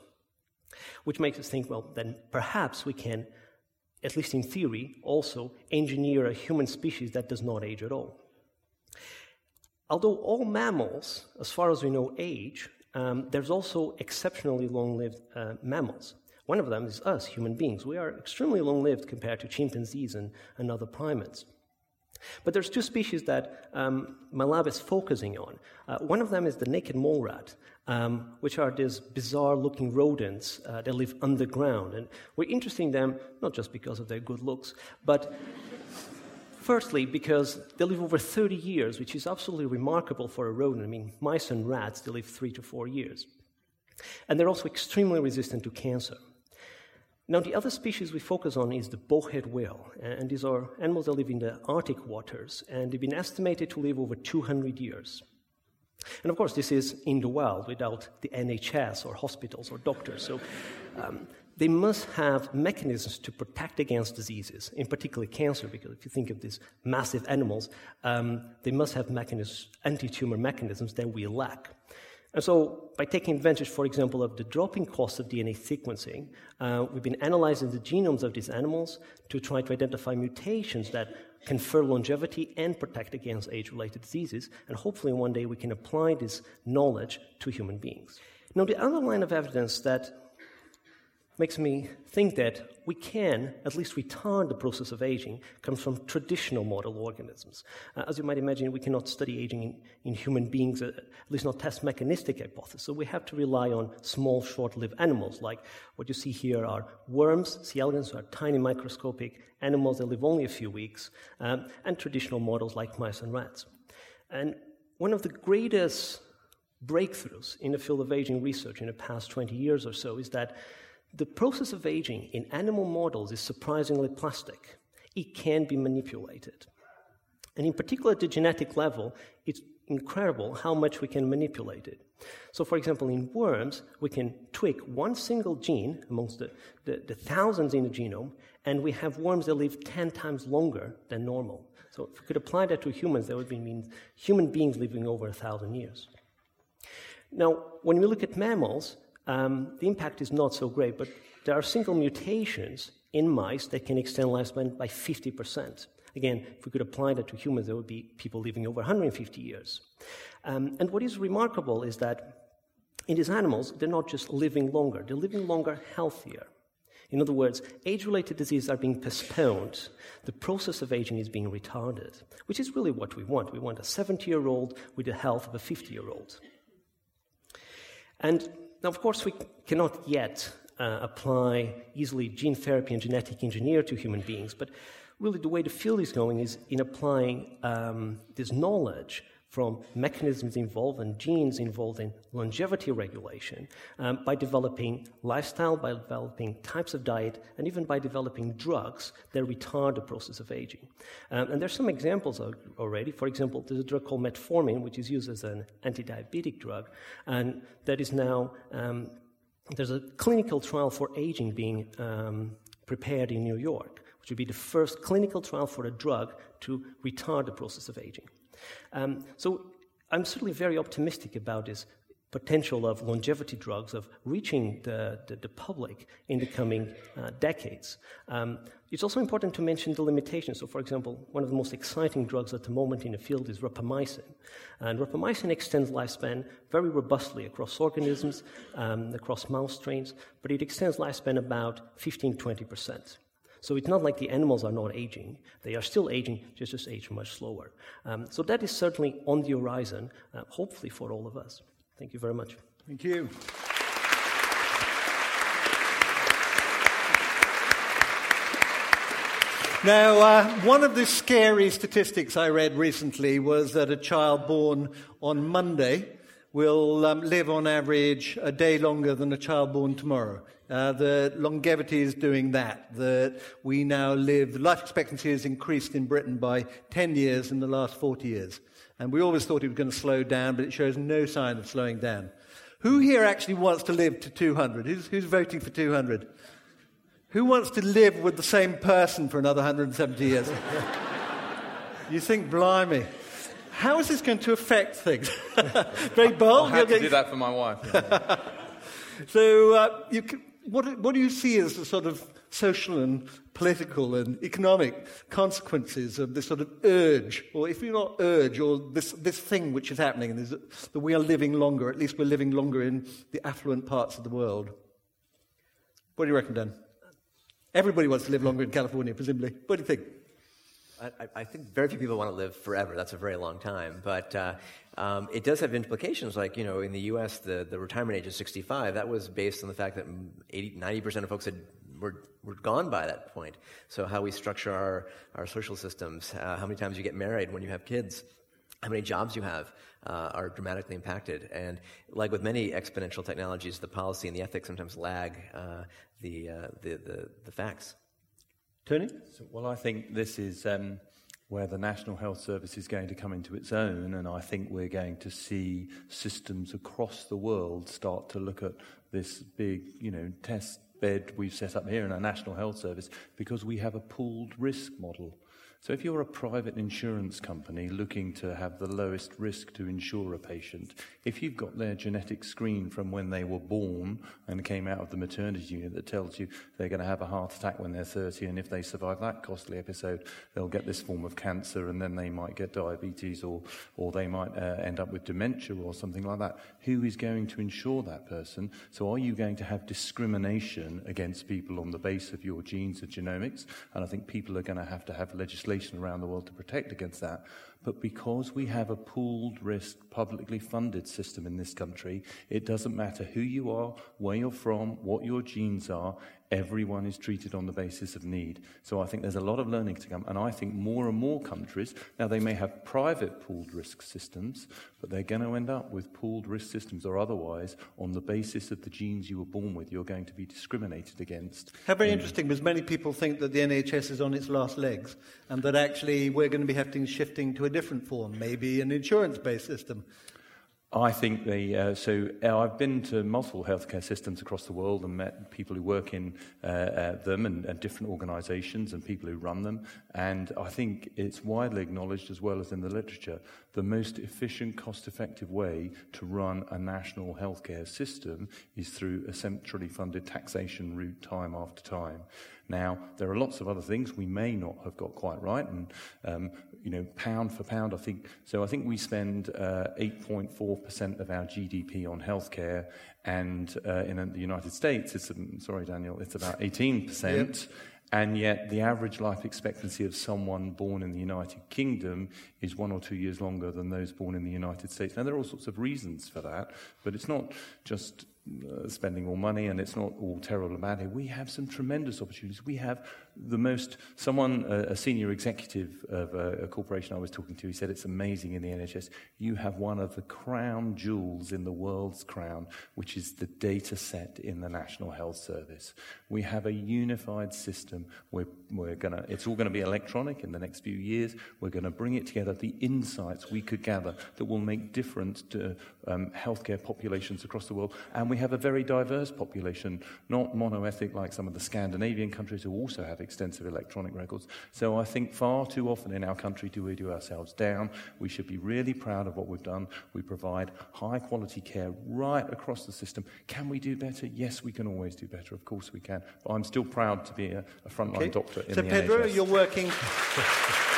which makes us think well, then perhaps we can, at least in theory, also engineer a human species that does not age at all. Although all mammals, as far as we know, age, um, there's also exceptionally long lived uh, mammals. One of them is us, human beings. We are extremely long lived compared to chimpanzees and, and other primates. But there's two species that um, my lab is focusing on. Uh, one of them is the naked mole rat, um, which are these bizarre looking rodents uh, that live underground. And we're interested in them not just because of their good looks, but Firstly, because they live over 30 years, which is absolutely remarkable for a rodent. I mean, mice and rats, they live three to four years. And they're also extremely resistant to cancer. Now, the other species we focus on is the bowhead whale. And these are animals that live in the Arctic waters, and they've been estimated to live over 200 years. And of course, this is in the wild without the NHS or hospitals or doctors. So um, they must have mechanisms to protect against diseases, in particular cancer, because if you think of these massive animals, um, they must have mechanisms, anti-tumor mechanisms that we lack. And so, by taking advantage, for example, of the dropping cost of DNA sequencing, uh, we've been analyzing the genomes of these animals to try to identify mutations that confer longevity and protect against age related diseases. And hopefully, one day we can apply this knowledge to human beings. Now, the other line of evidence that makes me think that we can at least retard the process of aging comes from traditional model organisms. Uh, as you might imagine, we cannot study aging in, in human beings, uh, at least not test mechanistic hypothesis. So we have to rely on small, short-lived animals, like what you see here are worms, C. elegans, are tiny microscopic animals that live only a few weeks, um, and traditional models like mice and rats. And one of the greatest breakthroughs in the field of aging research in the past 20 years or so is that the process of aging in animal models is surprisingly plastic. It can be manipulated. And in particular, at the genetic level, it's incredible how much we can manipulate it. So, for example, in worms, we can tweak one single gene amongst the, the, the, thousands in the genome, and we have worms that live 10 times longer than normal. So, if we could apply that to humans, that would mean human beings living over a thousand years. Now, when we look at mammals, um, the impact is not so great, but there are single mutations in mice that can extend lifespan by 50%. Again, if we could apply that to humans, there would be people living over 150 years. Um, and what is remarkable is that in these animals, they're not just living longer, they're living longer healthier. In other words, age related diseases are being postponed. The process of aging is being retarded, which is really what we want. We want a 70 year old with the health of a 50 year old. And now, of course, we cannot yet uh, apply easily gene therapy and genetic engineer to human beings, but really the way the field is going is in applying um, this knowledge from mechanisms involved and genes involved in longevity regulation um, by developing lifestyle, by developing types of diet, and even by developing drugs that retard the process of aging. Um, and there's some examples already. For example, there's a drug called metformin, which is used as an anti-diabetic drug, and that is now um, there's a clinical trial for aging being um, prepared in New York, which would be the first clinical trial for a drug to retard the process of aging. Um, so I'm certainly very optimistic about this potential of longevity drugs of reaching the, the, the public in the coming uh, decades. Um, it's also important to mention the limitations. So, for example, one of the most exciting drugs at the moment in the field is rapamycin. And rapamycin extends lifespan very robustly across organisms, um, across mouse strains, but it extends lifespan about 15 20%. So it's not like the animals are not aging. They are still aging, just just age much slower. Um, so that is certainly on the horizon, uh, hopefully for all of us. Thank you very much. Thank you. Now, uh, one of the scary statistics I read recently was that a child born on Monday will um, live on average a day longer than a child born tomorrow. Uh, the longevity is doing that. That we now live, the life expectancy has increased in Britain by 10 years in the last 40 years. And we always thought it was going to slow down, but it shows no sign of slowing down. Who here actually wants to live to 200? Who's, who's voting for 200? Who wants to live with the same person for another 170 years? you think, blimey. How is this going to affect things? Very bold. I have to do that for my wife. so, uh, can, what, what do you see as the sort of social and political and economic consequences of this sort of urge, or if you're not urge, or this, this thing which is happening, is that we are living longer, at least we're living longer in the affluent parts of the world? What do you reckon, Dan? Everybody wants to live longer in California, presumably. What do you think? I, I, think very few people want to live forever. That's a very long time. But uh, um, it does have implications. Like, you know, in the U.S., the, the retirement age is 65. That was based on the fact that 80, 90% of folks had, were, were gone by that point. So, how we structure our, our social systems, uh, how many times you get married when you have kids, how many jobs you have. Uh, are dramatically impacted. And like with many exponential technologies, the policy and the ethics sometimes lag uh, the, uh, the, the, the, facts. Tony? So, well, I think this is um, where the National Health Service is going to come into its own, and I think we're going to see systems across the world start to look at this big, you know, test bed we've set up here in our National Health Service because we have a pooled risk model. So, if you're a private insurance company looking to have the lowest risk to insure a patient, if you've got their genetic screen from when they were born and came out of the maternity unit that tells you they're going to have a heart attack when they're 30, and if they survive that costly episode, they'll get this form of cancer, and then they might get diabetes, or, or they might uh, end up with dementia or something like that. Who is going to insure that person? So, are you going to have discrimination against people on the base of your genes and genomics? And I think people are going to have to have legislation around the world to protect against that. But because we have a pooled risk, publicly funded system in this country, it doesn't matter who you are, where you're from, what your genes are, everyone is treated on the basis of need. So I think there's a lot of learning to come. And I think more and more countries, now they may have private pooled risk systems, but they're going to end up with pooled risk systems or otherwise on the basis of the genes you were born with, you're going to be discriminated against. How very interesting, because many people think that the NHS is on its last legs and that actually we're going to be having shifting to a different form, maybe an insurance based system. I think the uh, so uh, I've been to multiple healthcare systems across the world and met people who work in uh, uh, them and, and different organisations and people who run them. And I think it's widely acknowledged, as well as in the literature, the most efficient, cost-effective way to run a national healthcare system is through a centrally funded taxation route, time after time. Now, there are lots of other things we may not have got quite right, and um, you know, pound for pound, I think. So I think we spend uh, 8.4% of our GDP on healthcare, and uh, in the United States, it's um, sorry, Daniel, it's about 18%. Yep. And yet, the average life expectancy of someone born in the United Kingdom is one or two years longer than those born in the United States. Now, there are all sorts of reasons for that, but it's not just uh, spending more money and it's not all terrible about it. We have some tremendous opportunities. We have the most, someone, a, senior executive of a, a, corporation I was talking to, he said it's amazing in the NHS. You have one of the crown jewels in the world's crown, which is the data set in the National Health Service. We have a unified system. We're, we're gonna, it's all going to be electronic in the next few years. We're going to bring it together, the insights we could gather that will make difference to um, healthcare populations across the world. And we have a very diverse population, not monoethnic like some of the Scandinavian countries who also have extensive electronic records. So I think far too often in our country do we do ourselves down. We should be really proud of what we've done. We provide high quality care right across the system. Can we do better? Yes, we can always do better. Of course we can. But I'm still proud to be a, a frontline okay. doctor in so the Pedro, NHS. So Pedro, you're working.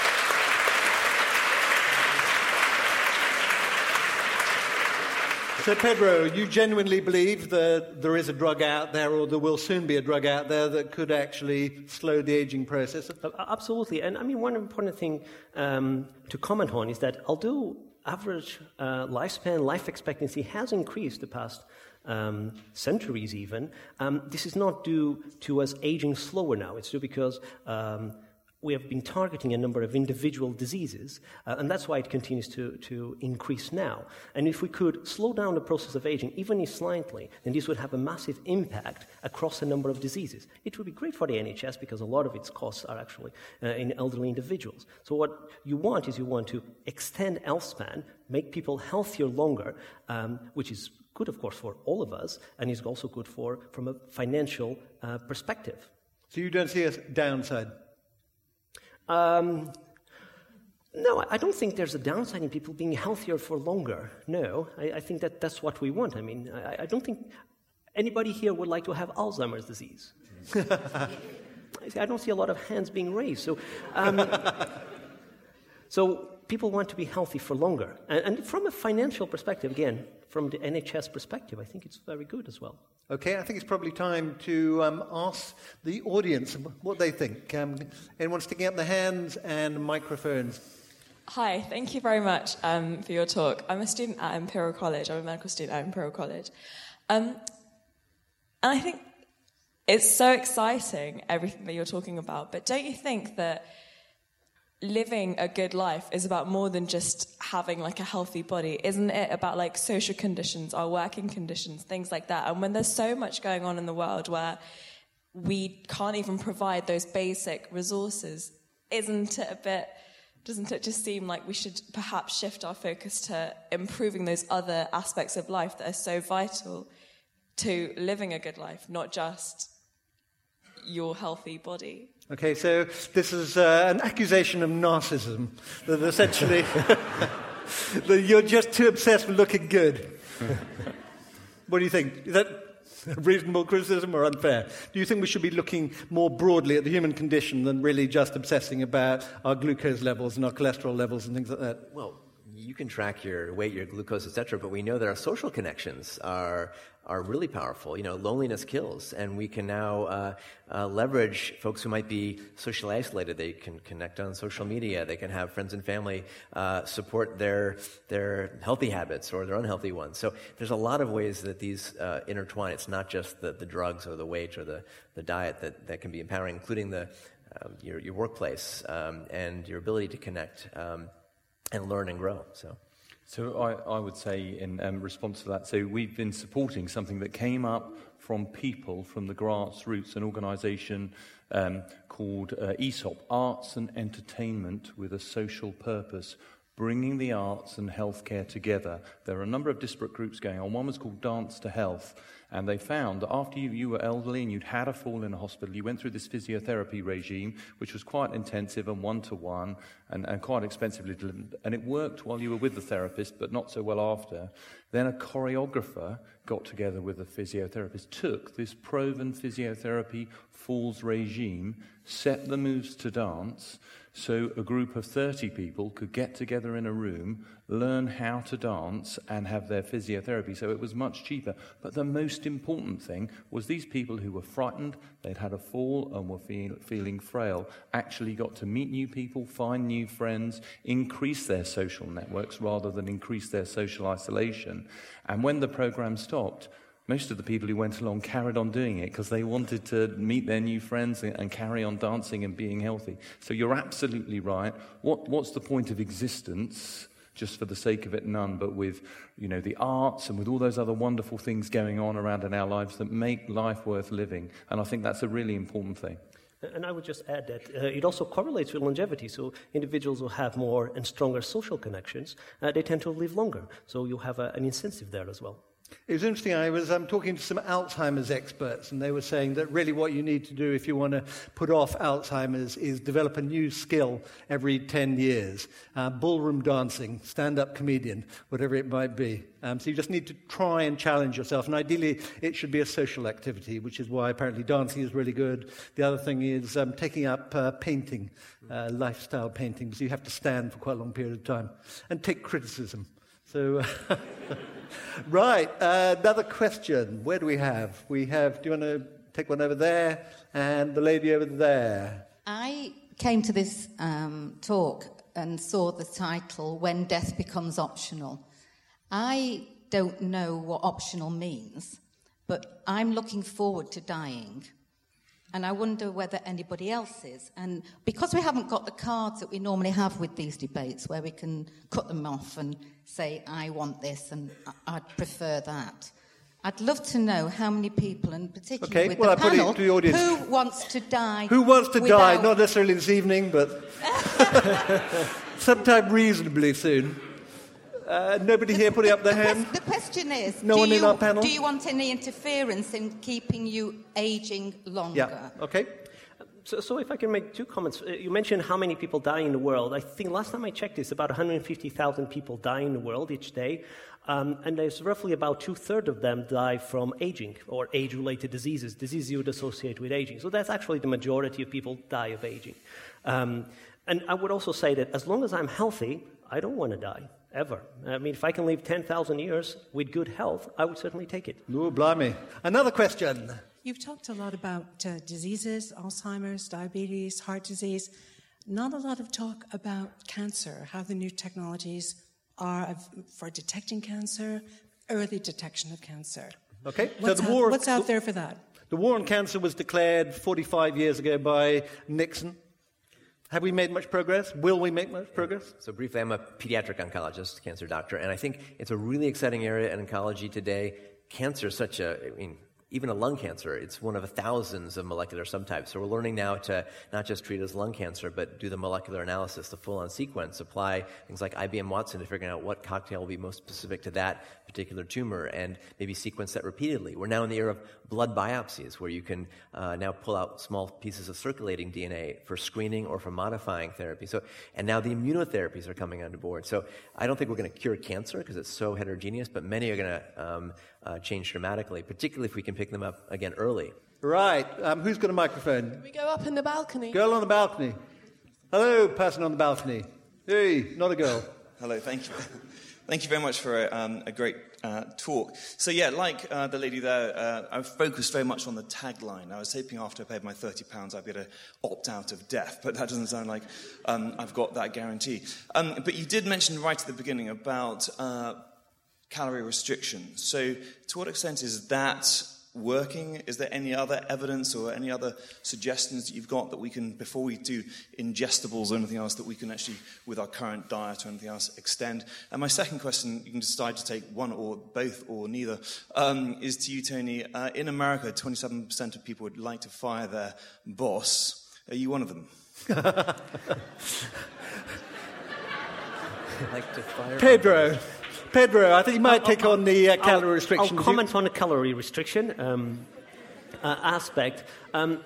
So, Pedro, you genuinely believe that there is a drug out there, or there will soon be a drug out there that could actually slow the aging process? Absolutely. And I mean, one important thing um, to comment on is that although average uh, lifespan, life expectancy has increased the past um, centuries even, um, this is not due to us aging slower now. It's due because um, we have been targeting a number of individual diseases, uh, and that's why it continues to, to increase now. And if we could slow down the process of aging, even if slightly, then this would have a massive impact across a number of diseases. It would be great for the NHS because a lot of its costs are actually uh, in elderly individuals. So, what you want is you want to extend health span, make people healthier longer, um, which is good, of course, for all of us, and is also good for from a financial uh, perspective. So, you don't see a downside? Um, no, I don't think there's a downside in people being healthier for longer. No, I, I think that that's what we want. I mean, I, I, don't think anybody here would like to have Alzheimer's disease. I don't see a lot of hands being raised. So, um, so people want to be healthy for longer. And, and from a financial perspective, again, from the NHS perspective, I think it's very good as well. Okay, I think it's probably time to um, ask the audience what they think. Um, anyone sticking up their hands and microphones? Hi, thank you very much um, for your talk. I'm a student at Imperial College. I'm a medical student at Imperial College. Um, and I think it's so exciting, everything that you're talking about. But don't you think that living a good life is about more than just having like a healthy body isn't it? About like social conditions our working conditions things like that. And when there's so much going on in the world where we can't even provide those basic resources isn't it a bit doesn't it just seem like we should perhaps shift our focus to improving those other aspects of life that are so vital to living a good life not just your healthy body Okay, so this is uh, an accusation of narcissism, that essentially that you're just too obsessed with looking good. what do you think? Is that reasonable criticism or unfair? Do you think we should be looking more broadly at the human condition than really just obsessing about our glucose levels and our cholesterol levels and things like that? Well, you can track your weight, your glucose, etc. But we know that our social connections are are really powerful. You know, loneliness kills, and we can now uh, uh, leverage folks who might be socially isolated. They can connect on social media. They can have friends and family uh, support their their healthy habits or their unhealthy ones. So there's a lot of ways that these uh, intertwine. It's not just the, the drugs or the weight or the the diet that that can be empowering, including the um, your, your workplace um, and your ability to connect. Um, and learn and grow. So. So I, I would say in um, response to that, so we've been supporting something that came up from people from the grassroots, an organisation um, called uh, AESOP, Arts and Entertainment with a Social Purpose, bringing the arts and healthcare together. There are a number of disparate groups going on. One was called Dance to Health, and they found that after you, you were elderly and you'd had a fall in a hospital, you went through this physiotherapy regime, which was quite intensive and one to one and quite expensively delivered. And it worked while you were with the therapist, but not so well after. Then a choreographer got together with a physiotherapist, took this proven physiotherapy falls regime, set the moves to dance, so a group of 30 people could get together in a room, learn how to dance, and have their physiotherapy. So it was much cheaper. But the most important thing was these people who were frightened, they'd had a fall and were feel, feeling frail, actually got to meet new people, find new friends, increase their social networks rather than increase their social isolation. And when the program stopped, most of the people who went along carried on doing it because they wanted to meet their new friends and, carry on dancing and being healthy. So you're absolutely right. What, what's the point of existence? Just for the sake of it, none, but with you know, the arts and with all those other wonderful things going on around in our lives that make life worth living. And I think that's a really important thing. And I would just add that uh, it also correlates with longevity. So individuals who have more and stronger social connections, uh, they tend to live longer. So you have a, an incentive there as well. It was interesting. I was um, talking to some Alzheimer's experts, and they were saying that really what you need to do if you want to put off Alzheimer's is develop a new skill every 10 years uh, ballroom dancing, stand up comedian, whatever it might be. Um, so you just need to try and challenge yourself. And ideally, it should be a social activity, which is why apparently dancing is really good. The other thing is um, taking up uh, painting, uh, lifestyle painting, because you have to stand for quite a long period of time, and take criticism. So, right, uh, another question. Where do we have? We have, do you want to take one over there and the lady over there? I came to this um, talk and saw the title When Death Becomes Optional. I don't know what optional means, but I'm looking forward to dying. And I wonder whether anybody else is. And because we haven't got the cards that we normally have with these debates, where we can cut them off and say, I want this and I'd prefer that. I'd love to know how many people, and particularly Okay, with well, the I put it panel, to the audience. who wants to die? Who wants to die? Not necessarily this evening, but sometime reasonably soon. Uh, nobody here putting up their hand? The question is, No do, one in our panel? do you want any interference in keeping you aging longer? Yeah, okay. So, so if I can make two comments. Uh, You mentioned how many people die in the world. I think last time I checked this, about 150,000 people die in the world each day. Um, and there's roughly about two-thirds of them die from aging or age-related diseases, diseases you would associate with aging. So that's actually the majority of people die of aging. Um, and I would also say that as long as I'm healthy, I don't want to die, ever. I mean, if I can live 10,000 years with good health, I would certainly take it. No, blimey. Another question. You've talked a lot about uh, diseases, Alzheimer's, diabetes, heart disease. Not a lot of talk about cancer, how the new technologies are of, for detecting cancer, early detection of cancer. Okay, What's, so the out, what's out there for that? The war on cancer was declared 45 years ago by Nixon. Have we made much progress? Will we make much progress? So, briefly, I'm a pediatric oncologist, cancer doctor, and I think it's a really exciting area in oncology today. Cancer is such a, I mean, even a lung cancer, it's one of thousands of molecular subtypes. So we're learning now to not just treat as lung cancer, but do the molecular analysis, the full-on sequence, apply things like IBM Watson to figuring out what cocktail will be most specific to that particular tumor, and maybe sequence that repeatedly. We're now in the era of blood biopsies, where you can uh, now pull out small pieces of circulating DNA for screening or for modifying therapy. So, and now the immunotherapies are coming on board. So I don't think we're going to cure cancer because it's so heterogeneous, but many are going to um, uh, change dramatically, particularly if we can pick them up again early. Right. Um, who's got a microphone? Can we go up in the balcony? Girl on the balcony. Hello, person on the balcony. Hey, not a girl. Hello, thank you. Thank you very much for a, um, a great uh, talk. So, yeah, like uh, the lady there, uh, I focused very much on the tagline. I was hoping after I paid my £30 I'd be able to opt out of death, but that doesn't sound like um, I've got that guarantee. Um, but you did mention right at the beginning about uh, calorie restriction. So, to what extent is that working? Is there any other evidence or any other suggestions that you've got that we can, before we do ingestibles or anything else, that we can actually, with our current diet or anything else, extend? And my second question, you can decide to take one or both or neither, um, is to you, Tony. Uh, in America, 27% of people would like to fire their boss. Are you one of them? like to fire Pedro. Pedro, I think you might take on the uh, calorie I'll- restriction. I'll comment on the calorie restriction um, uh, aspect. Um,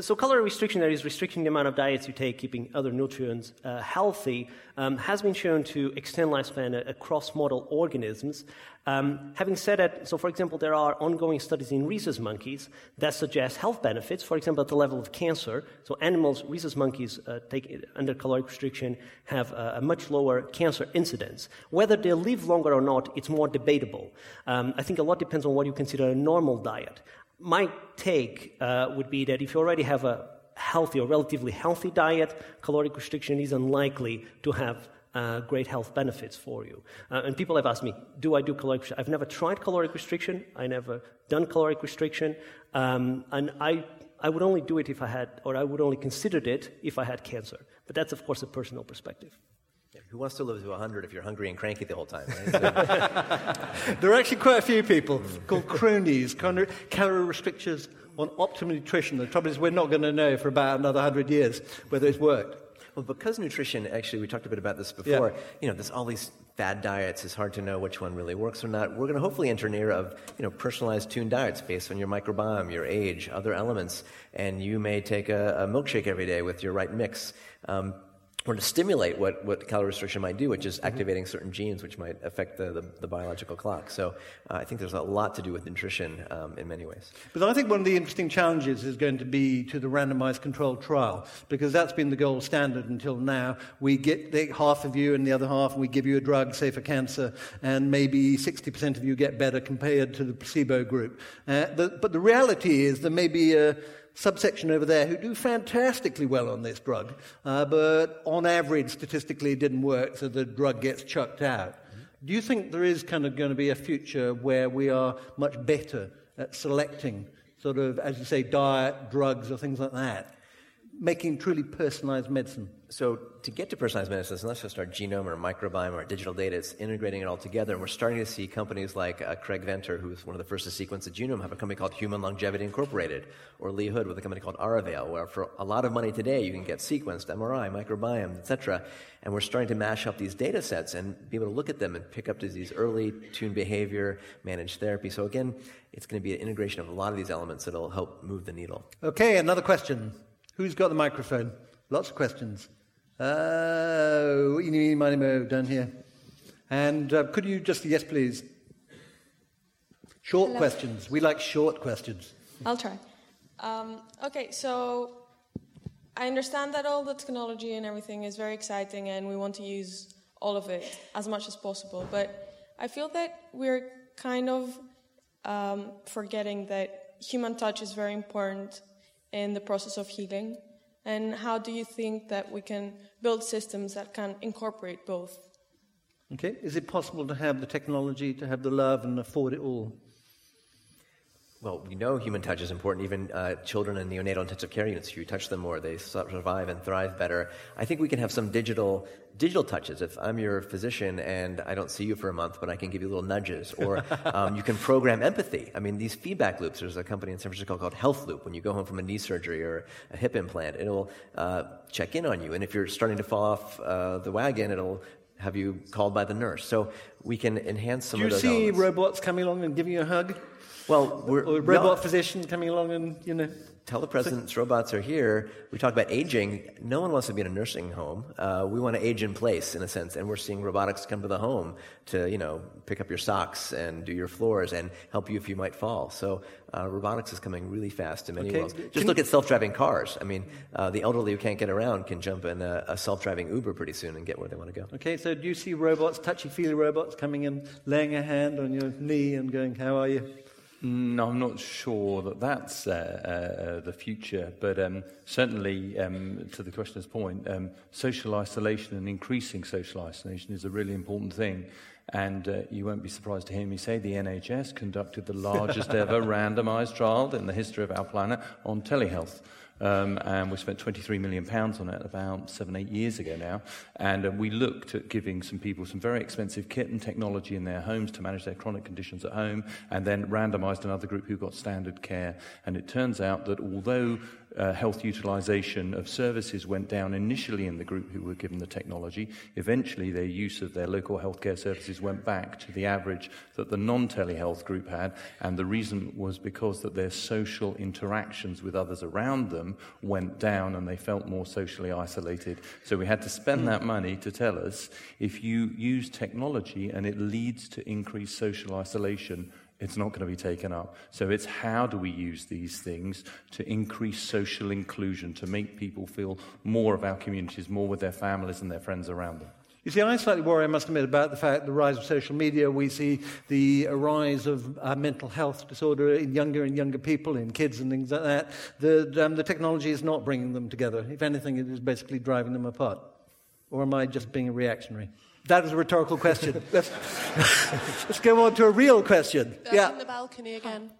so, calorie restriction, that is restricting the amount of diets you take, keeping other nutrients uh, healthy, um, has been shown to extend lifespan across model organisms. Um, having said that, so for example, there are ongoing studies in rhesus monkeys that suggest health benefits, for example, at the level of cancer. So, animals, rhesus monkeys, uh, take, under caloric restriction, have a, a much lower cancer incidence. Whether they live longer or not, it's more debatable. Um, I think a lot depends on what you consider a normal diet. My take uh, would be that if you already have a healthy or relatively healthy diet, caloric restriction is unlikely to have uh, great health benefits for you. Uh, and people have asked me, do I do caloric restriction? I've never tried caloric restriction. I never done caloric restriction. Um, and I, I would only do it if I had, or I would only considered it if I had cancer. But that's, of course, a personal perspective. Who wants to live to 100 if you're hungry and cranky the whole time? Right? There are actually quite a few people called cronies, calorie calorie restrictions on optimal nutrition. The trouble is, we're not going to know for about another 100 years whether it's worked. Well, because nutrition, actually, we talked a bit about this before, Yeah. you know, there's all these fad diets. It's hard to know which one really works or not. We're going to hopefully enter an era of, you know, personalized tuned diets based on your microbiome, your age, other elements. And you may take a, a milkshake every day with your right mix. Um, or to stimulate what, what calorie restriction might do, which is activating certain genes which might affect the, the, the biological clock. So uh, I think there's a lot to do with nutrition um, in many ways. But I think one of the interesting challenges is going to be to the randomized controlled trial, because that's been the gold standard until now. We get take half of you and the other half, and we give you a drug, say for cancer, and maybe 60% of you get better compared to the placebo group. Uh, the, but the reality is there may be a subsection over there who do fantastically well on this drug, uh, but on average, statistically, it didn't work, so the drug gets chucked out. Do you think there is kind of going to be a future where we are much better at selecting, sort of, as you say, diet, drugs, or things like that, making truly personalized medicine? So to get to personalized medicine, it's not just our genome or microbiome or digital data, it's integrating it all together. And we're starting to see companies like uh, Craig Venter, who's one of the first to sequence a genome, have a company called Human Longevity Incorporated, or Lee Hood with a company called Arivale, where for a lot of money today you can get sequenced, MRI, microbiome, etc. And we're starting to mash up these data sets and be able to look at them and pick up disease early, tune behavior, manage therapy. So again, it's going to be an integration of a lot of these elements that'll help move the needle. Okay, another question. Who's got the microphone? Lots of questions. Uh, Ini Manimo down here. And uh, could you just, yes, please? Short Hello. questions. We like short questions. I'll try. Um, okay, so I understand that all the technology and everything is very exciting and we want to use all of it as much as possible, but I feel that we're kind of um, forgetting that human touch is very important in the process of healing. And how do you think that we can build systems that can incorporate both? Okay, is it possible to have the technology, to have the love, and afford it all? Well, we know human touch is important. Even uh, children in neonatal intensive care units, if you touch them more, they survive and thrive better. I think we can have some digital digital touches. If I'm your physician and I don't see you for a month, but I can give you little nudges, or um, you can program empathy. I mean, these feedback loops. There's a company in San Francisco called Health Loop. When you go home from a knee surgery or a hip implant, it'll uh, check in on you. And if you're starting to fall off uh, the wagon, it'll have you called by the nurse. So we can enhance some Do you of those see elements. robots coming along and giving you a hug? Well, we're or robot physician coming along and you know. telepresence robots are here. We talk about aging. No one wants to be in a nursing home. Uh, we want to age in place, in a sense, and we're seeing robotics come to the home to, you know, pick up your socks and do your floors and help you if you might fall. So uh, robotics is coming really fast in many Okay. worlds. Just Can- look at self-driving cars. I mean, uh, the elderly who can't get around can jump in a, a self-driving Uber pretty soon and get where they want to go. Okay, so do you see robots, touchy-feely robots, coming in, laying a hand on your knee and going, "How are you?" No, I'm not sure that that's uh, uh, the future, but um, certainly, um, to the questioner's point, um, social isolation and increasing social isolation is a really important thing. And uh, you won't be surprised to hear me say the NHS conducted the largest ever randomized trial in the history of our planet on telehealth. Um, and we spent 23 million pounds on it about seven, eight years ago now. And uh, we looked at giving some people some very expensive kit and technology in their homes to manage their chronic conditions at home, and then randomised another group who got standard care. And it turns out that although uh, health utilisation of services went down initially in the group who were given the technology, eventually their use of their local healthcare services went back to the average that the non-telehealth group had. And the reason was because that their social interactions with others around them went down and they felt more socially isolated. So we had to spend that money to tell us if you use technology and it leads to increased social isolation, it's not going to be taken up. So it's how do we use these things to increase social inclusion, to make people feel more of our communities, more with their families and their friends around them. You see, I slightly worry, I must admit, about the fact the rise of social media. We see the rise of uh, mental health disorder in younger and younger people, in kids and things like that. The, um, the technology is not bringing them together. If anything, it is basically driving them apart. Or am I just being a reactionary? That is a rhetorical question. let's, let's go on to a real question. Back in the balcony again.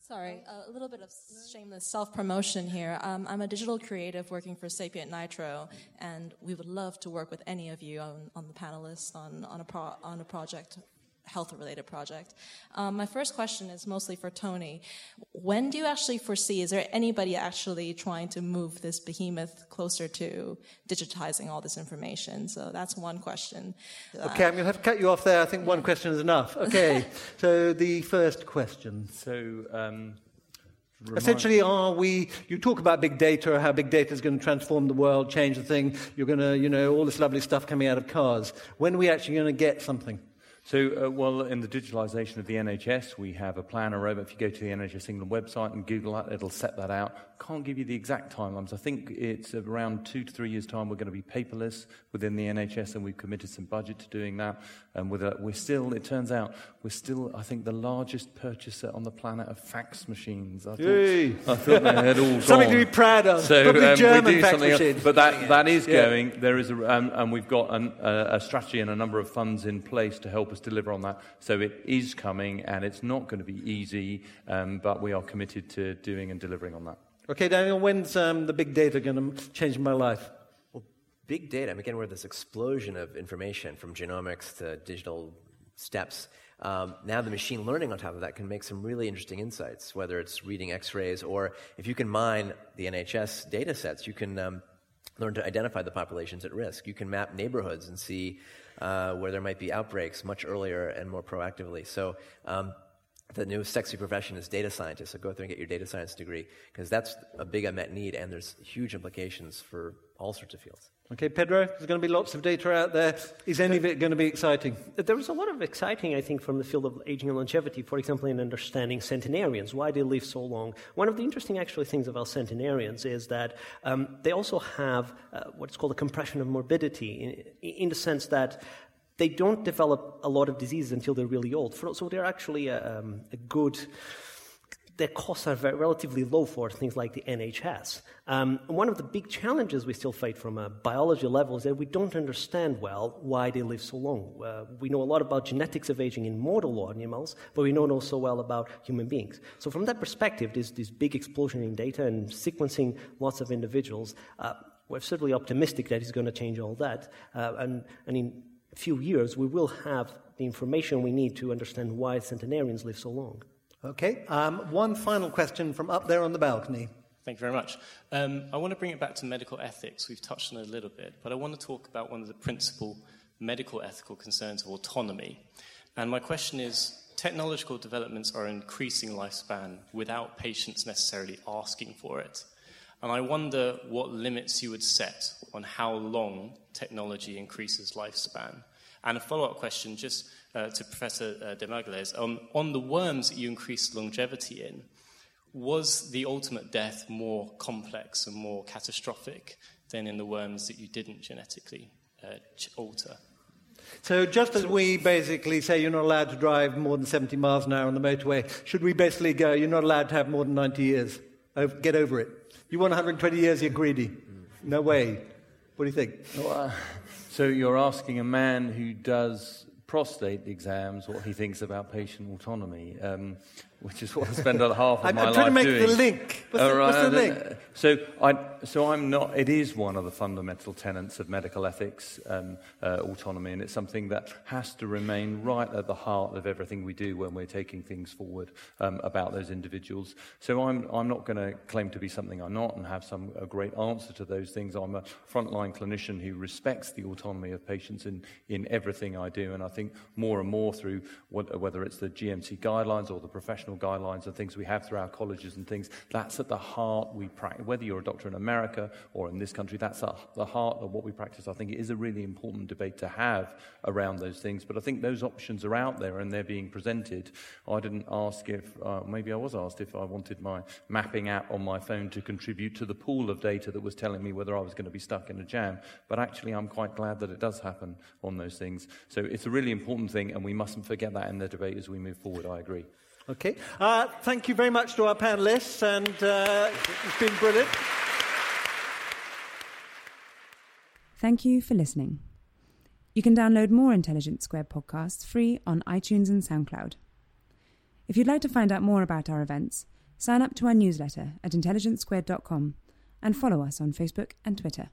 Sorry, a little bit of shameless self promotion here. Um, I'm a digital creative working for Sapient Nitro, and we would love to work with any of you on, on the panelists on, on, a pro, on a project, health related project. Um, my first question is mostly for Tony. When do you actually foresee, is there anybody actually trying to move this behemoth closer to digitizing all this information? So that's one question. Okay, I'm going to have to cut you off there. I think one question is enough. Okay, so the first question. So, um, remind- Essentially, are we? You talk about big data, how big data is going to transform the world, change the thing. You're going to, you know, all this lovely stuff coming out of cars. When are we actually going to get something? So, uh, well, in the digitalisation of the NHS, we have a plan, a roadmap. If you go to the NHS England website and Google that, it'll set that out. Can't give you the exact timelines. I think it's around two to three years' time we're going to be paperless within the NHS, and we've committed some budget to doing that. And with a, we're still, it turns out, we're still, I think, the largest purchaser on the planet of fax machines. I thought, Yay. I thought they had all Something to be proud of. So Probably um, German we do fax machines. But that, that is Yeah. going. There is a, um, and we've got an, a, a strategy and a number of funds in place to help us deliver on that. So it is coming, and it's not going to be easy, um, but we are committed to doing and delivering on that. Okay, Daniel, when's um, the big data going to change my life? Big data. I mean, again, we're this explosion of information from genomics to digital steps. Um, now, the machine learning on top of that can make some really interesting insights, whether it's reading x rays or if you can mine the NHS data sets, you can um, learn to identify the populations at risk. You can map neighborhoods and see uh, where there might be outbreaks much earlier and more proactively. So, um, the new sexy profession is data scientist. So go through and get your data science degree because that's a big unmet need, and there's huge implications for all sorts of fields. Okay, Pedro, there's going to be lots of data out there. Is any of it going to be exciting? There was a lot of exciting, I think, from the field of aging and longevity, for example, in understanding centenarians, why they live so long. One of the interesting, actually, things about centenarians is that um, they also have uh, what's called a compression of morbidity, in, in the sense that they don't develop a lot of diseases until they're really old. So they're actually a, um, a good their costs are very, relatively low for things like the NHS. Um, one of the big challenges we still face from a biology level is that we don't understand well why they live so long. Uh, we know a lot about genetics of aging in mortal animals, but we don't know so well about human beings. So from that perspective, this, this big explosion in data and sequencing lots of individuals, uh, we're certainly optimistic that it's going to change all that. Uh, and, a few years, we will have the information we need to understand why centenarians live so long. Okay, um, one final question from up there on the balcony. Thank you very much. Um, I want to bring it back to medical ethics. We've touched on it a little bit, but I want to talk about one of the principal medical ethical concerns of autonomy. And my question is technological developments are increasing lifespan without patients necessarily asking for it. And I wonder what limits you would set on how long technology increases lifespan. And a follow up question, just uh, to Professor uh, De um, on the worms that you increased longevity in, was the ultimate death more complex and more catastrophic than in the worms that you didn't genetically uh, alter? So, just as we basically say you're not allowed to drive more than 70 miles an hour on the motorway, should we basically go, you're not allowed to have more than 90 years? Get over it. You want 120 years, you're greedy. No way. What do you think? Well, so you're asking a man who does prostate exams what he thinks about patient autonomy, um, which is what I spend a half of I'm- my I'm trying to make doing. the link. What's the- All what's the link? uh, So, I, so I'm not. It is one of the fundamental tenets of medical ethics, um, uh, autonomy, and it's something that has to remain right at the heart of everything we do when we're taking things forward um, about those individuals. So I'm, I'm not going to claim to be something I'm not and have some a great answer to those things. I'm a frontline clinician who respects the autonomy of patients in, in everything I do, and I think more and more through what, whether it's the GMC guidelines or the professional guidelines and things we have through our colleges and things, that's at the heart we practice. Whether you're a doctor in America or in this country, that's at the heart of what we practice. I think it is a really important debate to have around those things. But I think those options are out there and they're being presented. I didn't ask if, uh, maybe I was asked if I wanted my mapping app on my phone to contribute to the pool of data that was telling me whether I was going to be stuck in a jam. But actually, I'm quite glad that it does happen on those things. So it's a really important thing, and we mustn't forget that in the debate as we move forward. I agree. Okay. Uh, thank you very much to our panelists, and uh, it's been brilliant. Thank you for listening. You can download more Intelligence Squared podcasts free on iTunes and SoundCloud. If you'd like to find out more about our events, sign up to our newsletter at intelligencesquared.com and follow us on Facebook and Twitter.